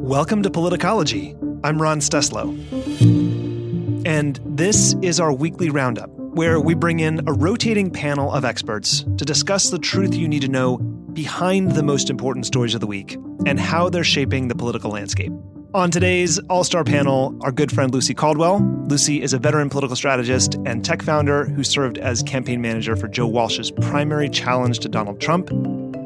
Welcome to Politicology. I'm Ron Steslow. And this is our weekly roundup, where we bring in a rotating panel of experts to discuss the truth you need to know behind the most important stories of the week and how they're shaping the political landscape. On today's All Star panel, our good friend Lucy Caldwell. Lucy is a veteran political strategist and tech founder who served as campaign manager for Joe Walsh's primary challenge to Donald Trump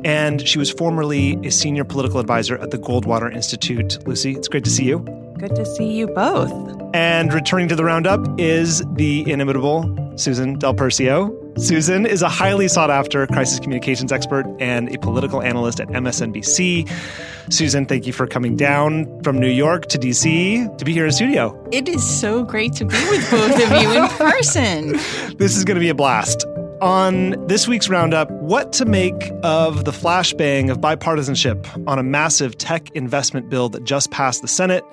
and she was formerly a senior political advisor at the Goldwater Institute. Lucy, it's great to see you. Good to see you both. And returning to the roundup is the inimitable Susan Del Percio. Susan is a highly sought after crisis communications expert and a political analyst at MSNBC. Susan, thank you for coming down from New York to DC to be here in studio. It is so great to be with both of you in person. this is going to be a blast. On this week's roundup, what to make of the flashbang of bipartisanship on a massive tech investment bill that just passed the Senate.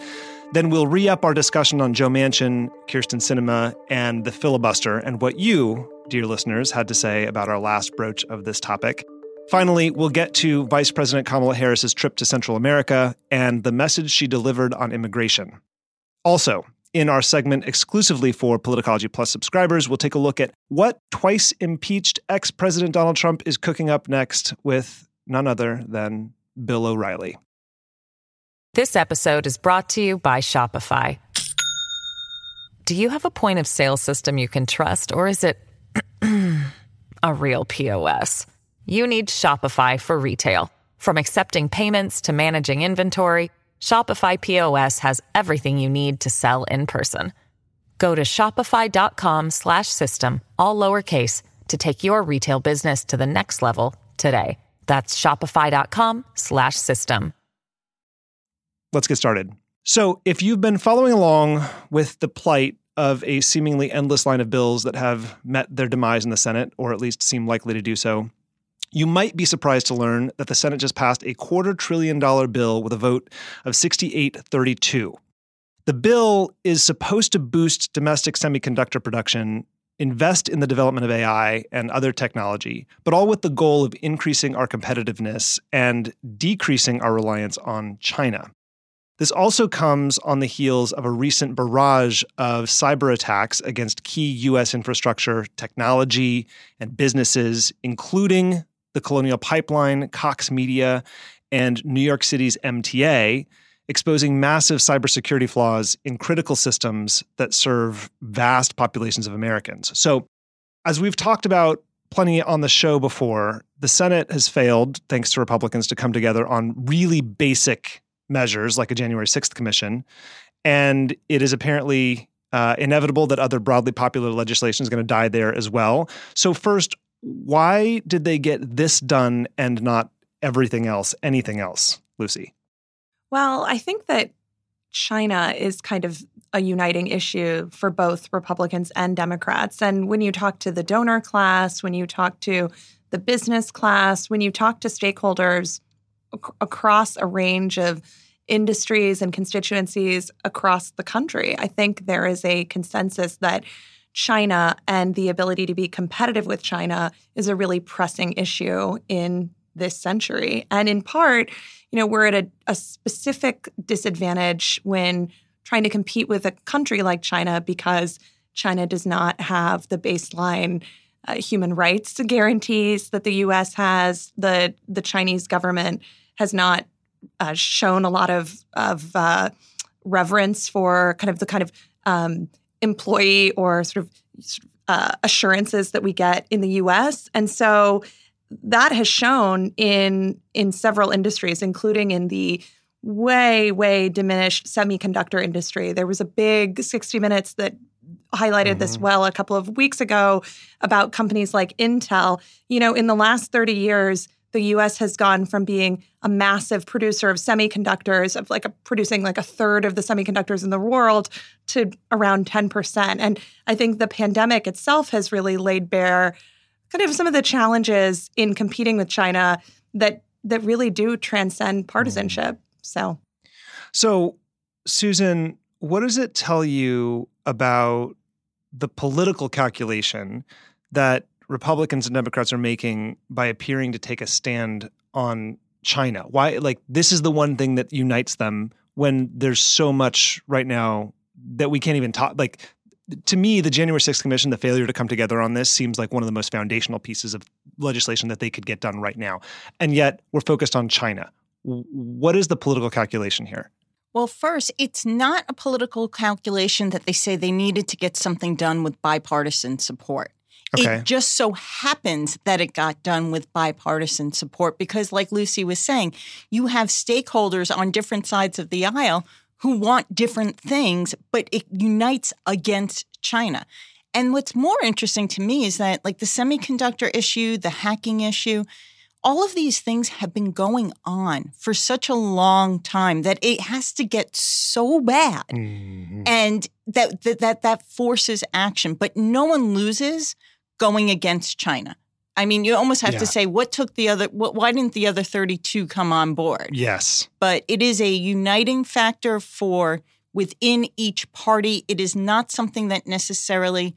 Then we'll re up our discussion on Joe Manchin, Kyrsten Sinema, and the filibuster, and what you, dear listeners, had to say about our last broach of this topic. Finally, we'll get to Vice President Kamala Harris's trip to Central America and the message she delivered on immigration. Also, in our segment exclusively for Politicology Plus subscribers, we'll take a look at what twice impeached ex President Donald Trump is cooking up next with none other than Bill O'Reilly. This episode is brought to you by Shopify. Do you have a point of sale system you can trust, or is it a real POS? You need Shopify for retail. From accepting payments to managing inventory, Shopify POS has everything you need to sell in person. Go to shopify.com slash system, all lowercase, to take your retail business to the next level today. That's shopify.com slash system. Let's get started. So, if you've been following along with the plight of a seemingly endless line of bills that have met their demise in the Senate, or at least seem likely to do so, you might be surprised to learn that the Senate just passed a quarter trillion dollar bill with a vote of 6832. The bill is supposed to boost domestic semiconductor production, invest in the development of AI and other technology, but all with the goal of increasing our competitiveness and decreasing our reliance on China. This also comes on the heels of a recent barrage of cyber attacks against key U.S. infrastructure, technology, and businesses, including the Colonial Pipeline, Cox Media, and New York City's MTA, exposing massive cybersecurity flaws in critical systems that serve vast populations of Americans. So, as we've talked about plenty on the show before, the Senate has failed, thanks to Republicans, to come together on really basic measures like a January 6th commission. And it is apparently uh, inevitable that other broadly popular legislation is going to die there as well. So, first, why did they get this done and not everything else, anything else, Lucy? Well, I think that China is kind of a uniting issue for both Republicans and Democrats. And when you talk to the donor class, when you talk to the business class, when you talk to stakeholders ac- across a range of industries and constituencies across the country, I think there is a consensus that China and the ability to be competitive with China is a really pressing issue in this century. And in part, you know, we're at a, a specific disadvantage when trying to compete with a country like China because China does not have the baseline uh, human rights guarantees that the U.S. has. The the Chinese government has not uh, shown a lot of of uh, reverence for kind of the kind of um, employee or sort of uh, assurances that we get in the U.S. And so that has shown in in several industries, including in the way way diminished semiconductor industry. There was a big 60 Minutes that highlighted mm-hmm. this well a couple of weeks ago about companies like Intel. You know, in the last 30 years, the US has gone from being a massive producer of semiconductors, of like a, producing like a third of the semiconductors in the world, to around 10%. And I think the pandemic itself has really laid bare kind of some of the challenges in competing with China that that really do transcend partisanship. So So Susan, what does it tell you about the political calculation that Republicans and Democrats are making by appearing to take a stand on China? Why, like, this is the one thing that unites them when there's so much right now that we can't even talk. Like, to me, the January 6th Commission, the failure to come together on this seems like one of the most foundational pieces of legislation that they could get done right now. And yet we're focused on China. What is the political calculation here? Well, first, it's not a political calculation that they say they needed to get something done with bipartisan support. Okay. It just so happens that it got done with bipartisan support because, like Lucy was saying, you have stakeholders on different sides of the aisle who want different things, but it unites against China. And what's more interesting to me is that, like the semiconductor issue, the hacking issue, all of these things have been going on for such a long time that it has to get so bad Mm-hmm. and that, that that that forces action but no one loses going against china i mean you almost have Yeah. to say what took the other what, why didn't the other 32 come on board Yes. but it is a uniting factor for within each party it is not something that necessarily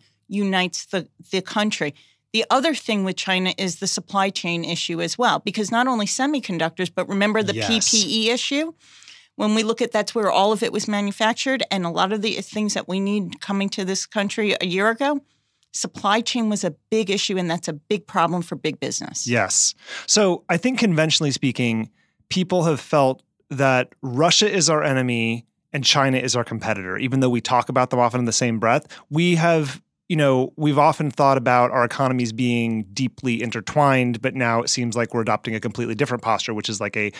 unites the the country the other thing with China is the supply chain issue as well, because not only semiconductors, but remember the Yes. PPE issue. When we look at that's where all of it was manufactured, and a lot of the things that we need coming to this country a year ago, supply chain was a big issue, and that's a big problem for big business. Yes. So I think conventionally speaking, people have felt that Russia is our enemy and China is our competitor, even though we talk about them often in the same breath. We have, you know, we've often thought about our economies being deeply intertwined, but now it seems like we're adopting a completely different posture, which is like a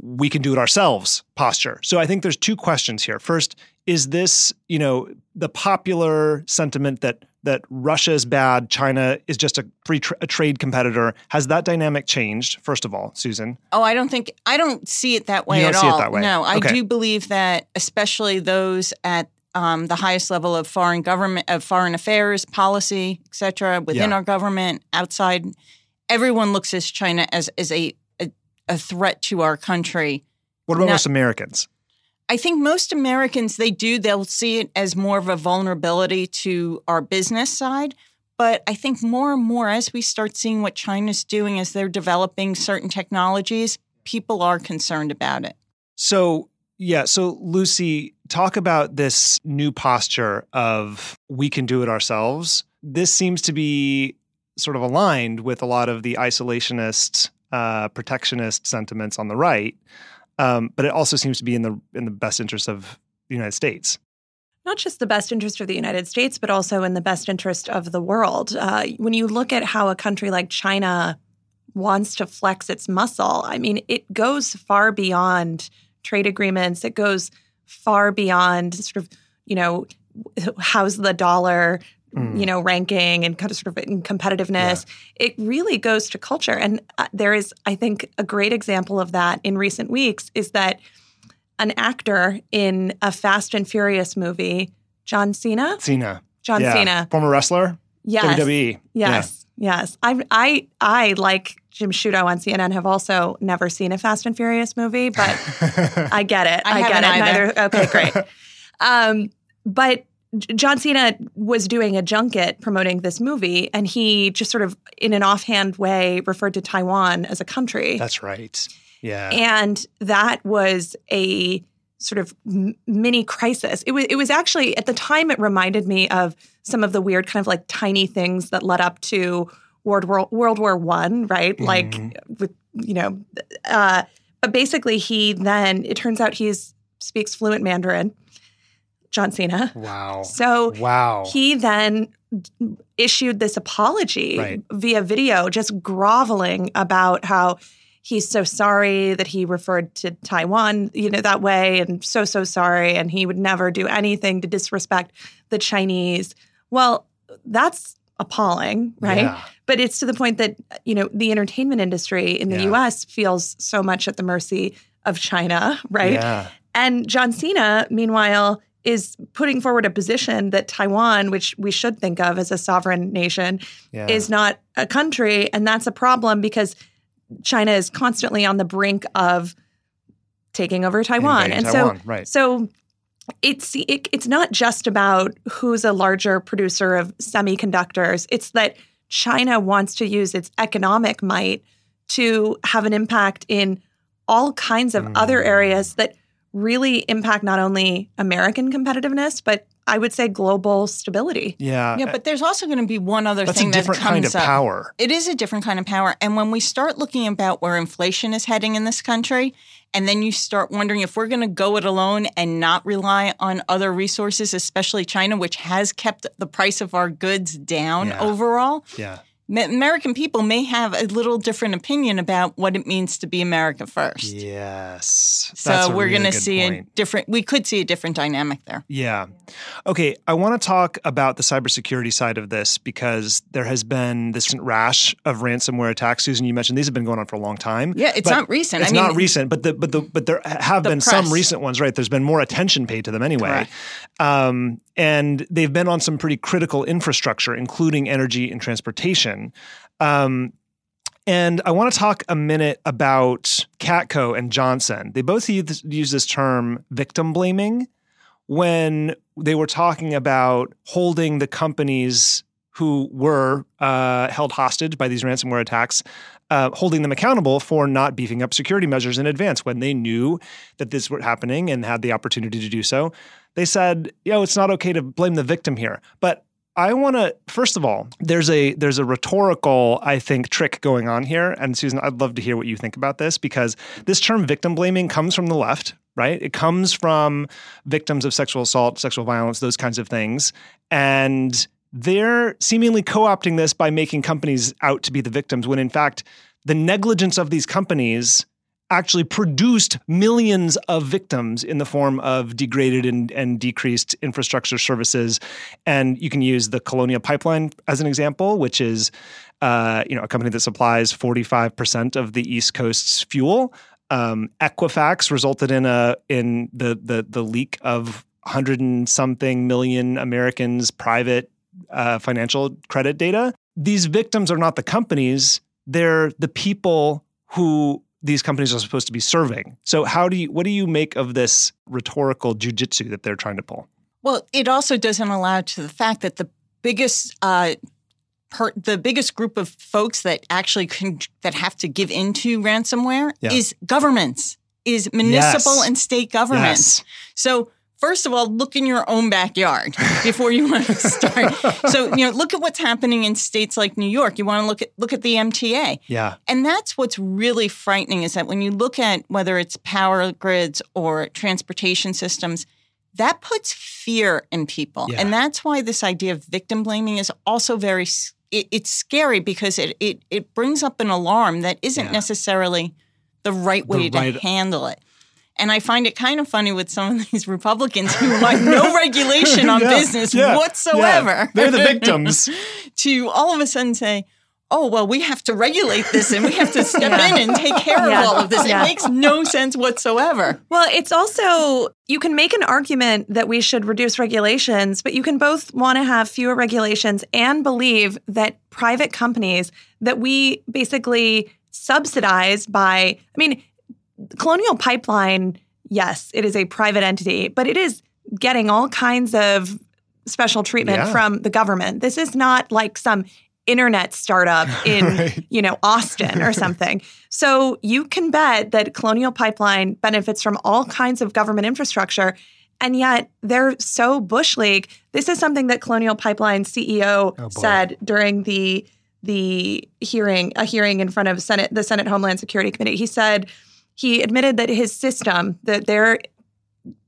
we can do it ourselves posture. So I think there's two questions here. First, is this, you know, the popular sentiment that that Russia is bad, China is just a free tra- a trade competitor? Has that dynamic changed? First of all, Susan. Oh, I don't think I don't see it that way You don't at see it all. that way. No, I Okay. do believe that, especially those at um, the highest level of foreign government, of foreign affairs, policy, et cetera, within Yeah. our government, outside, everyone looks at China as as a a, threat to our country. What about No. most Americans? I think most Americans they do they'll see it as more of a vulnerability to our business side. But I think more and more as we start seeing what China's doing as they're developing certain technologies, people are concerned about it. So, yeah. So, Lucy, talk about this new posture of we can do it ourselves. This seems to be sort of aligned with a lot of the isolationist, uh, protectionist sentiments on the right, um, but it also seems to be in the in the best interest of the United States. not just the best interest of the United States, but also in the best interest of the world. Uh, when you look at how a country like China wants to flex its muscle, I mean, it goes far beyond trade agreements. It goes far beyond sort of, you know, how's the dollar, Mm. you know, ranking and kind of sort of in competitiveness. It really goes to culture. And uh, there is, I think, a great example of that in recent weeks is that an actor in a Fast and Furious movie, John Cena. Cena, John yeah. Cena. former wrestler, Yes. WWE. Yes. Yes. I I I like Jim Sciutto on CNN have also never seen a Fast and Furious movie, but I get it. I get it. either. Neither okay, great. um, but J- John Cena was doing a junket promoting this movie, and he just sort of, in an offhand way, referred to Taiwan as a country. That's right. Yeah. and that was a sort of mini crisis. It was it was actually at the time it reminded me of some of the weird kind of like tiny things that led up to World War World War One, right? Like Mhm. with you know, uh, but basically he then it turns out he speaks fluent Mandarin. John Cena. wow. So Wow. he then issued this apology Right. via video, just groveling about how he's so sorry that he referred to Taiwan, you know, that way, and so so sorry, and he would never do anything to disrespect the Chinese. Well, that's appalling, right? Yeah. But it's to the point that, you know, the entertainment industry in the Yeah. US feels so much at the mercy of China, right? Yeah. And John Cena, meanwhile, is putting forward a position that Taiwan, which we should think of as a sovereign nation, Yeah. is not a country. And that's a problem because China is constantly on the brink of taking over Taiwan. Invading and Taiwan, so right. so it's it, it's not just about who's a larger producer of semiconductors. It's that China wants to use its economic might to have an impact in all kinds of other Mm. areas that really impact not only American competitiveness, but I would say global stability. yeah. Yeah, but there's also going to be one other that's thing a different that comes kind of up. power. It is a different kind of power. And when we start looking about where inflation is heading in this country, and then you start wondering if we're going to go it alone and not rely on other resources, especially China, which has kept the price of our goods down Yeah. overall, Yeah. American people may have a little different opinion about what it means to be America first. Yes. So we're really going to see a different, we could see a different dynamic there. Yeah. Okay. I want to talk about the cybersecurity side of this because there has been this rash of ransomware attacks. Susan, you mentioned these have been going on for a long time. Yeah, it's not recent. It's I mean, not recent, but the but the but there have The been some recent ones, right? There's been more attention paid to them anyway. Um, and they've been on some pretty critical infrastructure, including energy and transportation. Um, and I want to talk a minute about Katko and Johnson. They both use this term victim blaming when they were talking about holding the companies who were uh, held hostage by these ransomware attacks, uh, holding them accountable for not beefing up security measures in advance when they knew that this was happening and had the opportunity to do so. They said, you know, it's not okay to blame the victim here." But I want to first of all, there's a there's a rhetorical I think trick going on here, and Susan, I'd love to hear what you think about this because this term victim blaming comes from the left, right? It comes from victims of sexual assault, sexual violence, those kinds of things, and they're seemingly co-opting this by making companies out to be the victims when in fact the negligence of these companies actually produced millions of victims in the form of degraded and, and decreased infrastructure services. And you can use the Colonial Pipeline as an example, which is uh, you know a company that supplies 45% of the East Coast's fuel. Um, Equifax resulted in a in the the the leak of hundred and something million Americans' private uh, financial credit data. These victims are not the companies; they're the people who these companies are supposed to be serving. So how do you what do you make of this rhetorical jujitsu that they're trying to pull? Well, it also doesn't allow to the fact that the biggest uh, per, the biggest group of folks that actually can, that have to give into ransomware Yeah. is governments, is municipal Yes. and state governments. Yes. So. First of all, look in your own backyard before you want to start. so, you know, look at what's happening in states like New York. You want to look at look at the MTA. Yeah. And that's what's really frightening is that when you look at whether it's power grids or transportation systems, that puts fear in people. Yeah. And that's why this idea of victim blaming is also very it, it's scary because it, it it brings up an alarm that isn't Yeah. necessarily the right way to right- handle it. And I find it kind of funny with some of these Republicans who want no regulation on Yeah, business yeah, yeah. whatsoever. They're the victims. to all of a sudden say, oh, well, we have to regulate this and we have to step Yeah. in and take care Yeah. of all of this. Yeah. It makes no sense whatsoever. Well, it's also, you can make an argument that we should reduce regulations, but you can both want to have fewer regulations and believe that private companies that we basically subsidize by, I mean, Colonial Pipeline, yes, it is a private entity, but it is getting all kinds of special treatment Yeah. from the government. This is not like some internet startup in Right. you know Austin or something. So you can bet that Colonial Pipeline benefits from all kinds of government infrastructure and yet they're so bush league. This is something that Colonial Pipeline CEO Oh, said during the the hearing a hearing in front of Senate the Senate Homeland Security Committee. He said he admitted that his system that their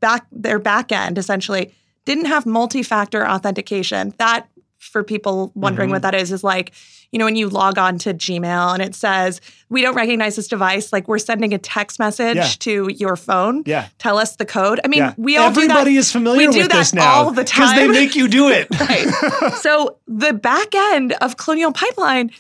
back their back end essentially didn't have multi-factor authentication. That for people wondering Mhm. what that is, is like, you know, when you log on to Gmail and it says, we don't recognize this device, like we're sending a text message Yeah. to your phone. Yeah. Tell us the code. I mean, yeah. we all Everybody do that. is familiar we do with that this now all the time because they make you do it. Right. so the back end of Colonial Pipeline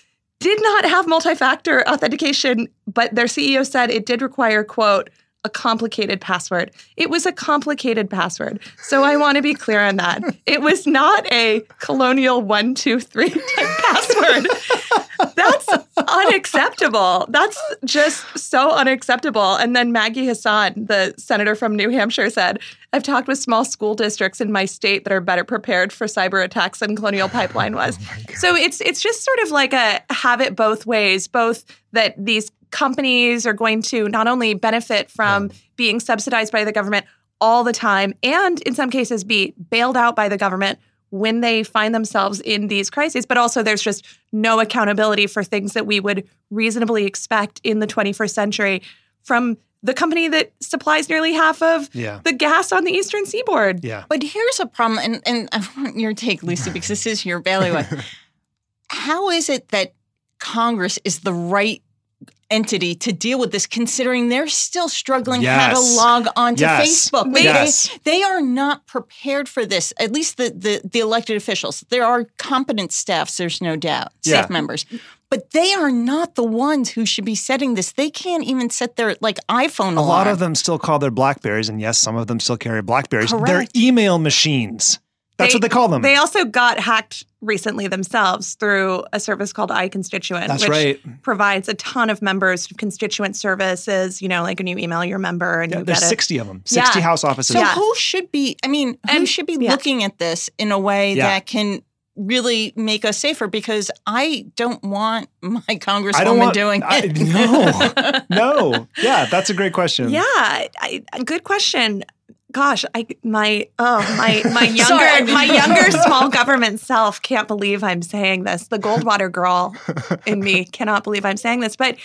did not have multi-factor authentication, but their CEO said it did require, quote, a complicated password. It was a complicated password. So I want to be clear on that. It was not a colonial one, two, three type password. That's unacceptable. That's just so unacceptable. And then Maggie Hassan, the senator from New Hampshire, said, I've talked with small school districts in my state that are better prepared for cyber attacks than Colonial Pipeline was. Oh so it's it's just sort of like a have it both ways, both that these companies are going to not only benefit from being subsidized by the government all the time and in some cases be bailed out by the government when they find themselves in these crises, but also there's just no accountability for things that we would reasonably expect in the 21st century from the company that supplies nearly half of Yeah. the gas on the eastern seaboard. Yeah. But here's a problem, and, and I want your take, Lucy, because this is your bailiwick. How is it that Congress is the right entity to deal with this, considering they're still struggling how to log onto Yes. Facebook? Like, Yes. They, they are not prepared for this, at least the, the, the elected officials. There are competent staffs, there's no doubt, Yeah. staff members. But they are not the ones who should be setting this. They can't even set their like iPhone A alarm. lot of them still call their Blackberries, and yes, some of them still carry Blackberries. They're email machines. That's what they call them. They also got hacked recently themselves through a service called iConstituent, That's which right. provides a ton of members of constituent services. You know, like when you email your member and Yeah, you there's get a 60 of them, 60 Yeah. house offices. So Yeah. who should be? I mean, who And- should be yeah. looking at this in a way Yeah. that can really make us safer? Because I don't want my congresswoman I don't want doing I- it. no, no. Yeah, that's a great question. Yeah, I, I- good question. Gosh, I my oh my my younger Sorry. my younger small government self can't believe I'm saying this. The Goldwater girl in me cannot believe I'm saying this, but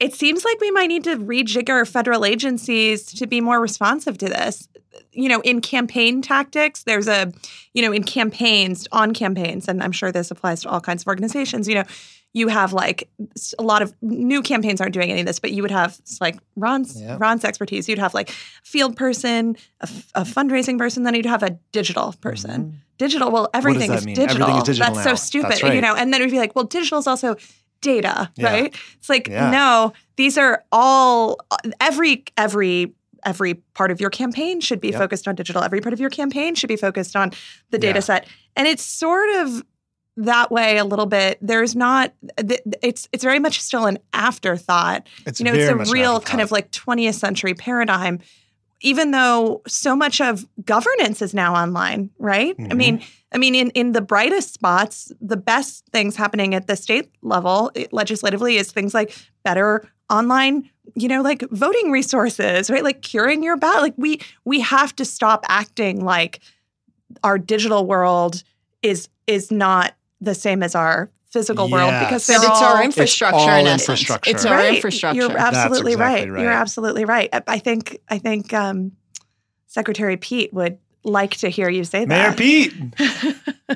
it seems like we might need to rejigger federal agencies to be more responsive to this. You know, in campaign tactics, there's a, you know, in campaigns, on campaigns, and I'm sure this applies to all kinds of organizations, you know, you have like a lot of new campaigns aren't doing any of this, but you would have like Ron's Yeah. Ron's expertise. You'd have like field person, a fundraising person, then you'd have a digital person. Mm-hmm. Digital, well, everything is mean? digital. Everything is digital That's now. so stupid, That's right. you know. And then we'd be like, well, digital is also data, Yeah. right? It's like Yeah. no, these are all uh, every every every part of your campaign should be Yep. focused on digital. Every part of your campaign should be focused on the Yeah. data set. And it's sort of that way a little bit. There's not it's it's very much still an afterthought. It's you know, it's a real kind of like 20th century paradigm. Even though so much of governance is now online, right? I Mhm. mean, I mean, in, in the brightest spots, the best things happening at the state level eh, legislatively is things like better online, you know, like voting resources, right? Like curing your ballot. Like we we have to stop acting like our digital world is is not the same as our physical world because they're it's all our infrastructure all in essence. infrastructure. It's our Right. infrastructure. You're absolutely exactly right. right. You're absolutely right. I, I think I think um, Secretary Pete would like to hear you say Mayor that. Pete,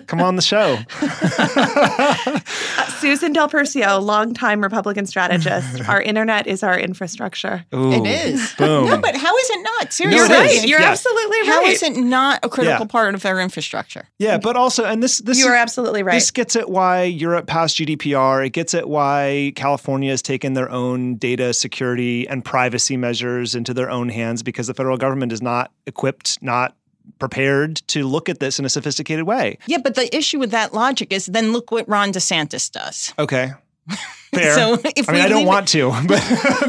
come on the show. Uh, Susan Del Percio, longtime Republican strategist. our internet is our infrastructure. Ooh, It is. Boom. No, but how is it not? Seriously. You're right. You're Yeah. absolutely right. How is it not a critical Yeah. part of our infrastructure? yeah, but also, and this this you is- are absolutely right. This gets at why Europe passed GDPR. It gets at why California has taken their own data security and privacy measures into their own hands because the federal government is not equipped, not prepared to look at this in a sophisticated way. Yeah, but the issue with that logic is then look what Ron DeSantis does. Okay. Fair. So if I mean, I don't want to, but,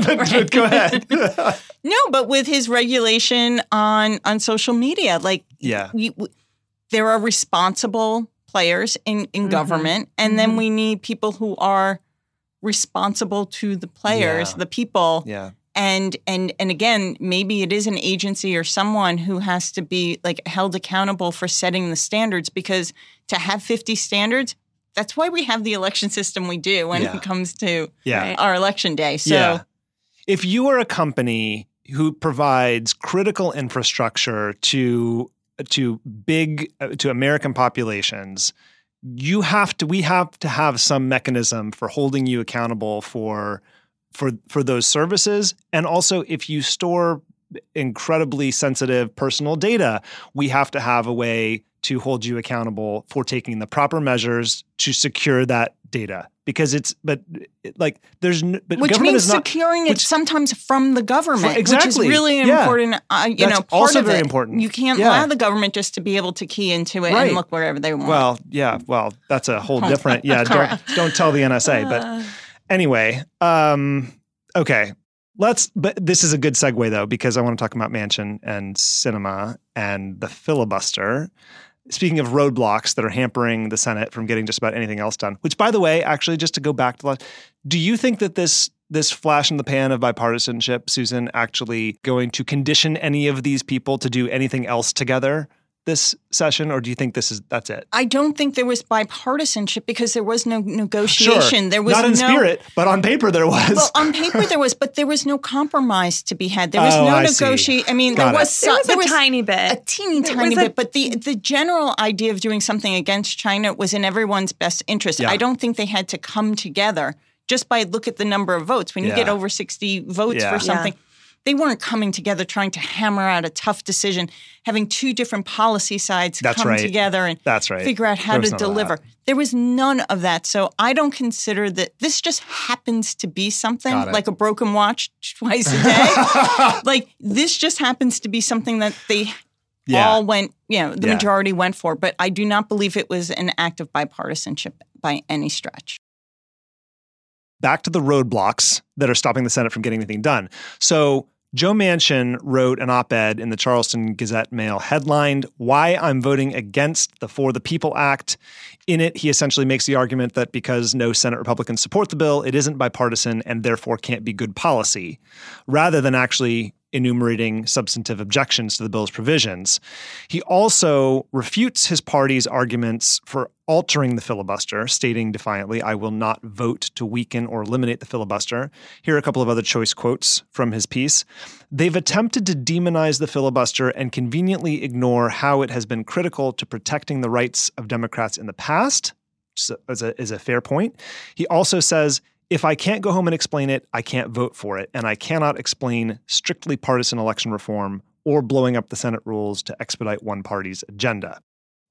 but, but go ahead. No, but with his regulation on on social media, like yeah. we, we- there are responsible players in in Mhm. government, and then Mhm. we need people who are responsible to the players, Yeah. the people, Yeah. And and and again, maybe it is an agency or someone who has to be like held accountable for setting the standards because to have fifty standards. That's why we have the election system we do when Yeah. it comes to Yeah. Our election day. So yeah. If you are a company who provides critical infrastructure to to big uh, to American populations, you have to we have to have some mechanism for holding you accountable for for for those services and also if you store incredibly sensitive personal data we have to have a way to hold you accountable for taking the proper measures to secure that data because it's but like there's n- but which government means is not, securing it which- sometimes from the government, exactly, which is really yeah. important. Uh, you That's know, part also of very it. important. You can't Yeah. allow the government just to be able to key into it Right. and look wherever they want. Well, yeah, well, that's a whole different. Yeah, don't don't tell the NSA. Uh, But anyway, um, okay, let's. But this is a good segue though because I want to talk about Manchin and Sinema and the filibuster. Speaking of roadblocks that are hampering the Senate from getting just about anything else done, which, by the way, actually, just to go back to the, do you think that this this flash in the pan of bipartisanship, Susan, actually going to condition any of these people to do anything else together this session, or do you think this is that's it? I don't think there was bipartisanship because there was no negotiation. There was not in no, spirit, but on paper there was. Well, on paper there was, but there was no compromise to be had. There was Oh, no I negotiation. I mean, Got there it. was there some, was a tiny bit. a teeny There tiny was a- bit, but the the general idea of doing something against China was in everyone's best interest. Yeah. I don't think they had to come together just by look at the number of votes. When you get over sixty votes Yeah. for Yeah. something. They weren't coming together trying to hammer out a tough decision, having two different policy sides That's come right. together and That's right. figure out how to deliver. There was none of that. So I don't consider that this just happens to be something like a broken watch twice a day. like this just happens to be something that they Yeah. all went, you know, the Yeah. majority went for. But I do not believe it was an act of bipartisanship by any stretch. back to the roadblocks that are stopping the Senate from getting anything done. So Joe Manchin wrote an op-ed in the Charleston Gazette Mail headlined "Why I'm Voting Against the For the People Act." In it, he essentially makes the argument that because no Senate Republicans support the bill, it isn't bipartisan and therefore can't be good policy, rather than actually enumerating substantive objections to the bill's provisions. He also refutes his party's arguments for altering the filibuster, stating defiantly, I will not vote to weaken or eliminate the filibuster. Here are a couple of other choice quotes from his piece. They've attempted to demonize the filibuster and conveniently ignore how it has been critical to protecting the rights of Democrats in the past. Is a, is a fair point. He also says, if I can't go home and explain it, I can't vote for it. And I cannot explain strictly partisan election reform or blowing up the Senate rules to expedite one party's agenda.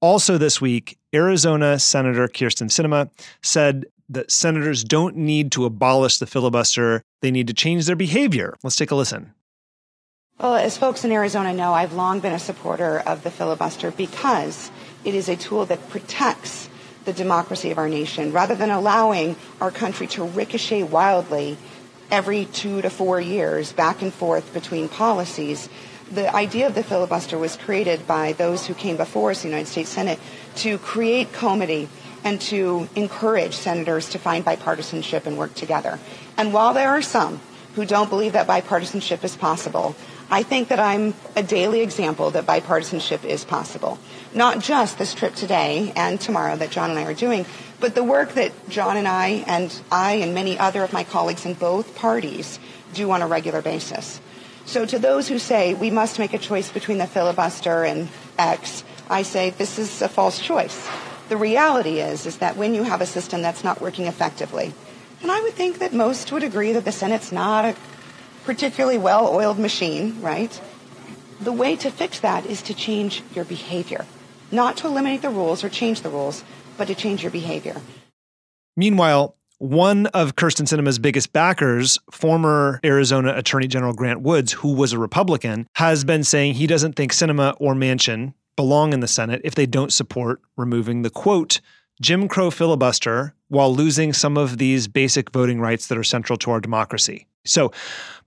Also, this week, Arizona Senator Kyrsten Sinema said that senators don't need to abolish the filibuster, they need to change their behavior. Let's take a listen. Well, as folks in Arizona know, I've long been a supporter of the filibuster because it is a tool that protects the democracy of our nation rather than allowing our country to ricochet wildly every two to four years back and forth between policies. The idea of the filibuster was created by those who came before us, the United States Senate, to create comity and to encourage senators to find bipartisanship and work together. And while there are some who don't believe that bipartisanship is possible, I think that I'm a daily example that bipartisanship is possible. Not just this trip today and tomorrow that John and I are doing, but the work that John and I and I and many other of my colleagues in both parties do on a regular basis. So to those who say we must make a choice between the filibuster and X, I say this is a false choice. The reality is is that when you have a system that's not working effectively, and I would think that most would agree that the Senate's not a particularly well-oiled machine, right? The way to fix that is to change your behavior. Not to eliminate the rules or change the rules, but to change your behavior. Meanwhile, one of Kyrsten Sinema's biggest backers, former Arizona Attorney General Grant Woods, who was a Republican, has been saying he doesn't think Sinema or Manchin belong in the Senate if they don't support removing the quote, Jim Crow filibuster while losing some of these basic voting rights that are central to our democracy. So,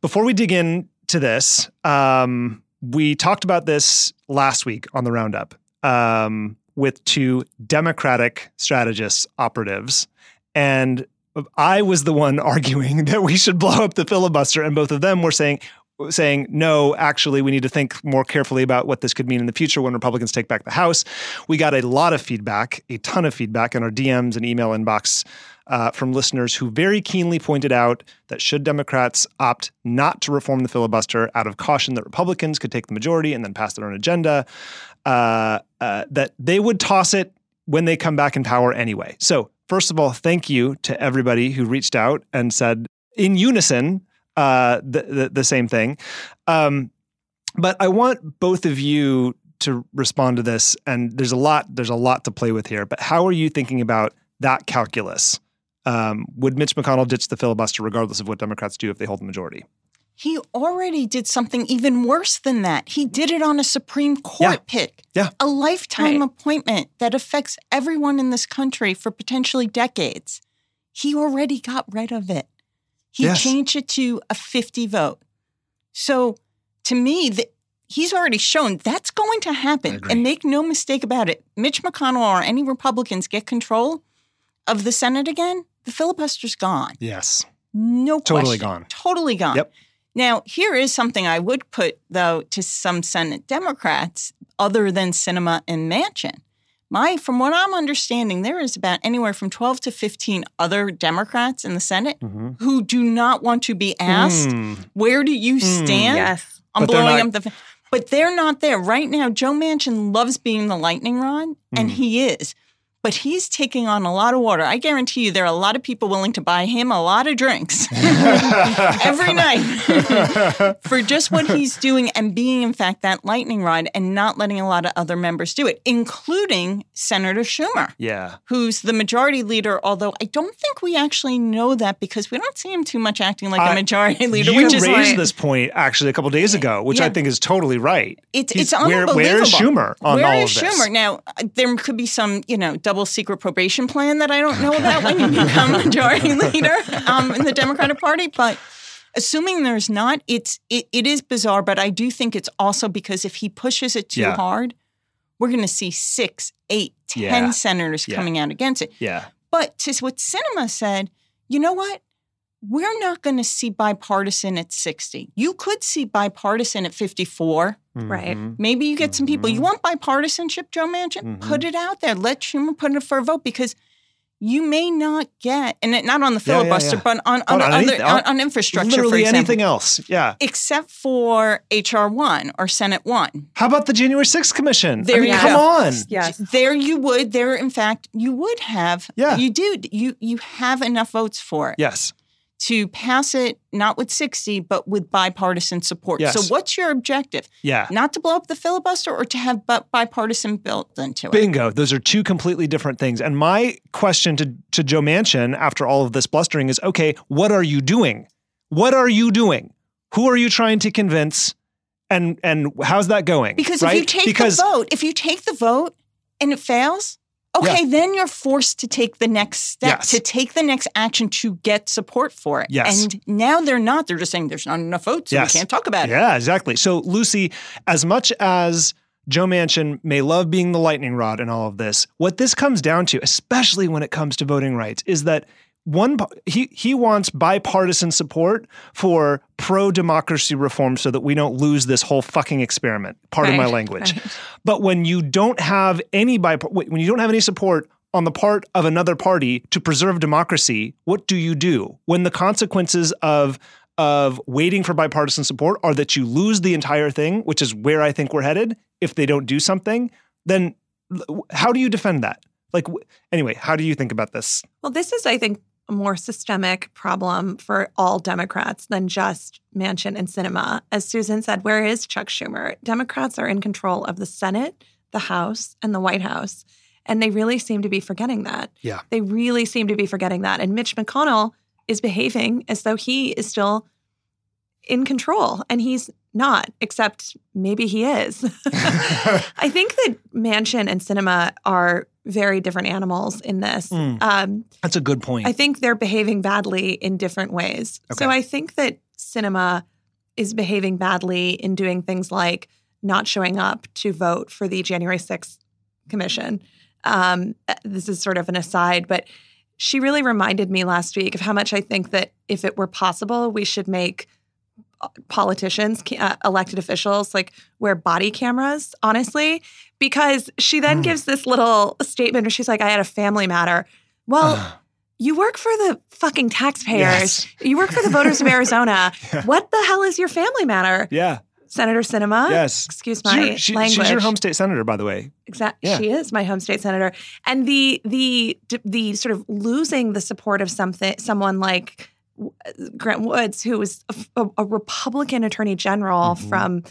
before we dig into this, um, we talked about this last week on the roundup um, with two Democratic strategists, operatives, and I was the one arguing that we should blow up the filibuster, and both of them were saying saying no actually we need to think more carefully about what this could mean in the future when republicans take back the house. We got a lot of feedback a ton of feedback in our dms and email inbox uh, from listeners who very keenly pointed out that should democrats opt not to reform the filibuster out of caution that republicans could take the majority and then pass their own agenda uh, uh, that they would toss it when they come back in power anyway. So, first of all, thank you to everybody who reached out and said in unison uh, the, the, the same thing. Um, but I want both of you to respond to this, and there's a lot there's a lot to play with here. But how are you thinking about that calculus? Um, would Mitch McConnell ditch the filibuster regardless of what Democrats do if they hold the majority? He already did something even worse than that. He did it on a Supreme Court Yeah. pick. Yeah. A lifetime Right. appointment that affects everyone in this country for potentially decades. He already got rid of it. He Yes. changed it to a 50 vote. So to me, the, he's already shown that's going to happen. And make no mistake about it. Mitch McConnell or any Republicans get control of the Senate again, the filibuster's gone. Yes. No Totally question. gone. Totally gone. Yep. Now, here is something I would put, though, to some Senate Democrats other than Sinema and Manchin. My, from what I'm understanding, there is about anywhere from 12 to 15 other Democrats in the Senate Mhm. who do not want to be asked, Mm. where do you Mm. stand Yes. on But they're blowing not- up the. But they're not there. Right now, Joe Manchin loves being the lightning rod, and Mm. he is. But he's taking on a lot of water. I guarantee you there are a lot of people willing to buy him a lot of drinks every night for just what he's doing and being, in fact, that lightning rod and not letting a lot of other members do it, including Senator Schumer, Yeah. who's the majority leader. Although I don't think we actually know that because we don't see him too much acting like I- a majority leader, you which is raised like, this point actually a couple days ago, which I think is totally right. It's He's- it's where- unbelievable. where is Schumer on Where all is of this? Where is Schumer? Now there could be some you know double secret probation plan that I don't know about when you become majority leader um, in the Democratic Party, but. Assuming there's not, it's it, it is bizarre, but I do think it's also because if he pushes it too Yeah. hard, we're going to see six, eight, ten Yeah. senators Yeah. coming out against it. Yeah. But to what Sinema said, you know what? We're not going to see bipartisan at 60. You could see bipartisan at 54. Right. Mhm. Maybe you get some people. You Mhm. want bipartisanship, Joe Manchin? Mhm. Put it out there. Let Schumer put it for a vote because you may not get, and it, not on the Yeah, yeah, filibuster, yeah. but on On on, other, anything- on, on on infrastructure, Literally example. anything else. Yeah. Except for HR one or Senate one. How about the January 6th commission? There I mean, you come go. on. Yes. There you would. There, in fact, you would have. Yeah. You do. You you have enough votes for it. Yes. To pass it not with 60 but with bipartisan support. Yes. So what's your objective? Yeah. Not to blow up the filibuster or to have bipartisan built into it? Bingo. Those are two completely different things. And my question to, to Joe Manchin after all of this blustering is okay, what are you doing? What are you doing? Who are you trying to convince? And and how's that going? Because right? if you take because, the vote, if you take the vote and it fails, okay, then you're forced to take the next step, Yes. to take the next action to get support for it. Yes. And now they're not. They're just saying there's not enough votes, so Yes. we can't talk about it. Yeah, exactly. So, Lucy, as much as Joe Manchin may love being the lightning rod in all of this, what this comes down to, especially when it comes to voting rights, is that one he he wants bipartisan support for pro democracy reform so that we don't lose this whole fucking experiment. Pardon my language. right. But when you don't have any bipar- when you don't have any support on the part of another party to preserve democracy, what do you do? When the consequences of of waiting for bipartisan support are that you lose the entire thing, which is where I think we're headed if they don't do something, then how do you defend that? Like anyway, how do you think about this? Well, this is, I think, more systemic problem for all Democrats than just Manchin and Sinema. As Susan said, where is Chuck Schumer? Democrats are in control of the Senate, the House, and the White House. And they really seem to be forgetting that. Yeah. They really seem to be forgetting that. And Mitch McConnell is behaving as though he is still in control, and he's not, except maybe he is. I think that Manchin and Sinema are very different animals in this. Mm. Um, That's a good point. I think they're behaving badly in different ways. So I think that Sinema is behaving badly in doing things like not showing up to vote for the January 6th commission. Um, this is sort of an aside, but she really reminded me last week of how much I think that if it were possible, we should make uh, politicians, uh, elected officials, like wear body cameras, honestly, because she then Mm. gives this little statement where she's like, I had a family matter. Well, Ugh. you work for the fucking taxpayers. Yes. You work for the voters of Arizona. Yeah. What the hell is your family matter? yeah. Senator Sinema. Yes. Excuse my your- she- language. she's your home state senator, by the way. Exactly. Yeah. She is my home state senator. And the the the sort of losing the support of something someone like Grant Woods, who was a, a Republican Attorney General Mhm. from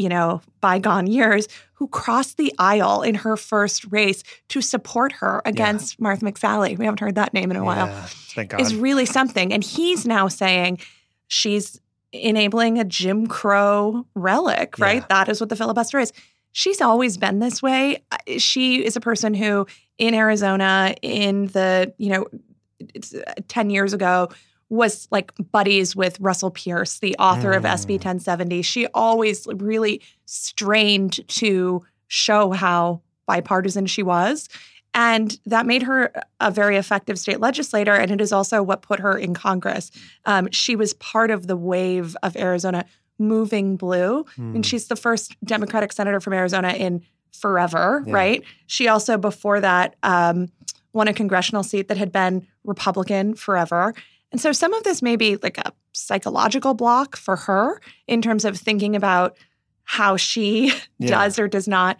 you know bygone years, who crossed the aisle in her first race to support her against Martha McSally. We haven't heard that name in a while Yeah, thank God. is really something. And he's now saying she's enabling a Jim Crow relic, right? Yeah. That is what the filibuster is. She's always been this way. She is a person who, in Arizona, in the, you know, uh, 10 years ago, was like buddies with Russell Pearce, the author of Mm. SB 1070. She always really strained to show how bipartisan she was. And that made her a very effective state legislator. And it is also what put her in Congress. Um, she was part of the wave of Arizona moving blue. Hmm. And she's the first Democratic senator from Arizona in forever, Yeah. right? She also, before that, um, won a congressional seat that had been Republican forever. And so some of this may be like a psychological block for her in terms of thinking about how she Yeah. does or does not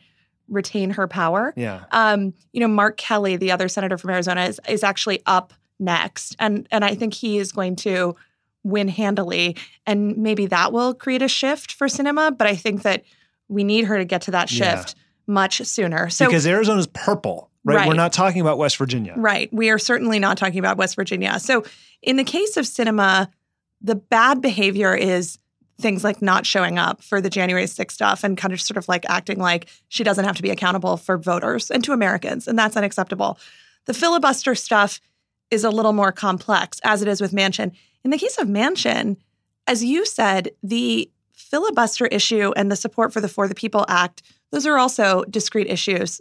retain her power. yeah. Um, you know, Mark Kelly, the other senator from Arizona, is is actually up next, and and I think he is going to win handily, and maybe that will create a shift for Sinema. But I think that we need her to get to that Yeah. shift much sooner. So because Arizona's purple, right? We're not talking about West Virginia. Right. We are certainly not talking about West Virginia. So, in the case of Sinema, the bad behavior is things like not showing up for the January 6th stuff and kind of sort of like acting like she doesn't have to be accountable for voters and to Americans. And that's unacceptable. The filibuster stuff is a little more complex, as it is with Manchin. In the case of Manchin, as you said, the filibuster issue and the support for the For the People Act, those are also discrete issues.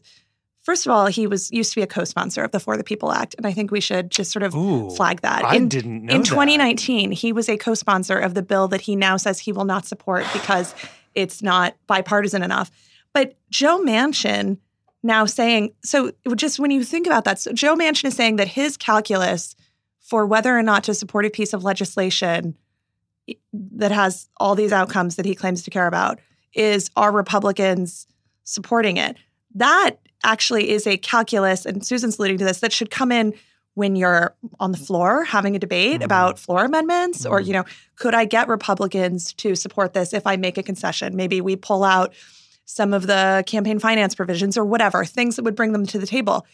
First of all, he was used to be a co-sponsor of the For the People Act, and I think we should just sort of Ooh, flag that. I in, didn't know in that. 2019, he was a co-sponsor of the bill that he now says he will not support because it's not bipartisan enough. But Joe Manchin now saying so just when you think about that, so Joe Manchin is saying that his calculus for whether or not to support a piece of legislation that has all these outcomes that he claims to care about is are Republicans supporting it. That actually is a calculus, and Susan's alluding to this, that should come in when you're on the floor having a debate Mhm. about floor amendments, or, Mhm. you know, could I get Republicans to support this if I make a concession? Maybe we pull out some of the campaign finance provisions or whatever, things that would bring them to the table.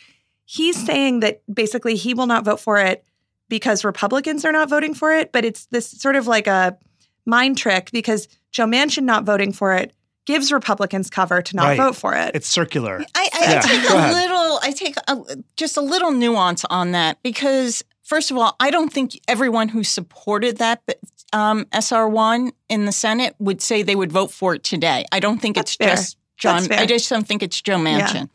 He's saying that basically he will not vote for it because Republicans are not voting for it, but it's this sort of like a mind trick because Joe Manchin not voting for it gives Republicans cover to not Right. vote for it. It's circular. I, I Yeah, take a little. I take a, just a little nuance on that because, first of all, I don't think everyone who supported that um, SR one in the Senate would say they would vote for it today. I don't think That's it's fair. just John. I just don't think it's Joe Yeah. Manchin.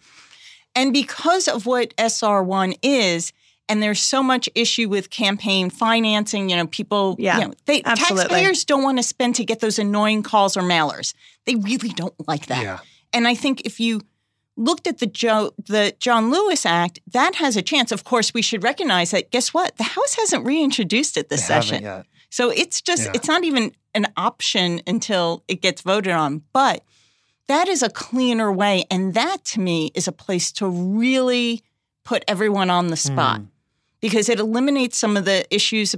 And because of what SR one is. And there's so much issue with campaign financing. You know, people. Yeah, you know, they absolutely. taxpayers don't want to spend to get those annoying calls or mailers. They really don't like that. Yeah. And I think if you looked at the Joe the John Lewis Act, that has a chance. Of course, we should recognize that. Guess what? The House hasn't reintroduced it this They session, yet. so it's just Yeah. it's not even an option until it gets voted on. But that is a cleaner way, and that to me is a place to really put everyone on the spot Mm. because it eliminates some of the issues.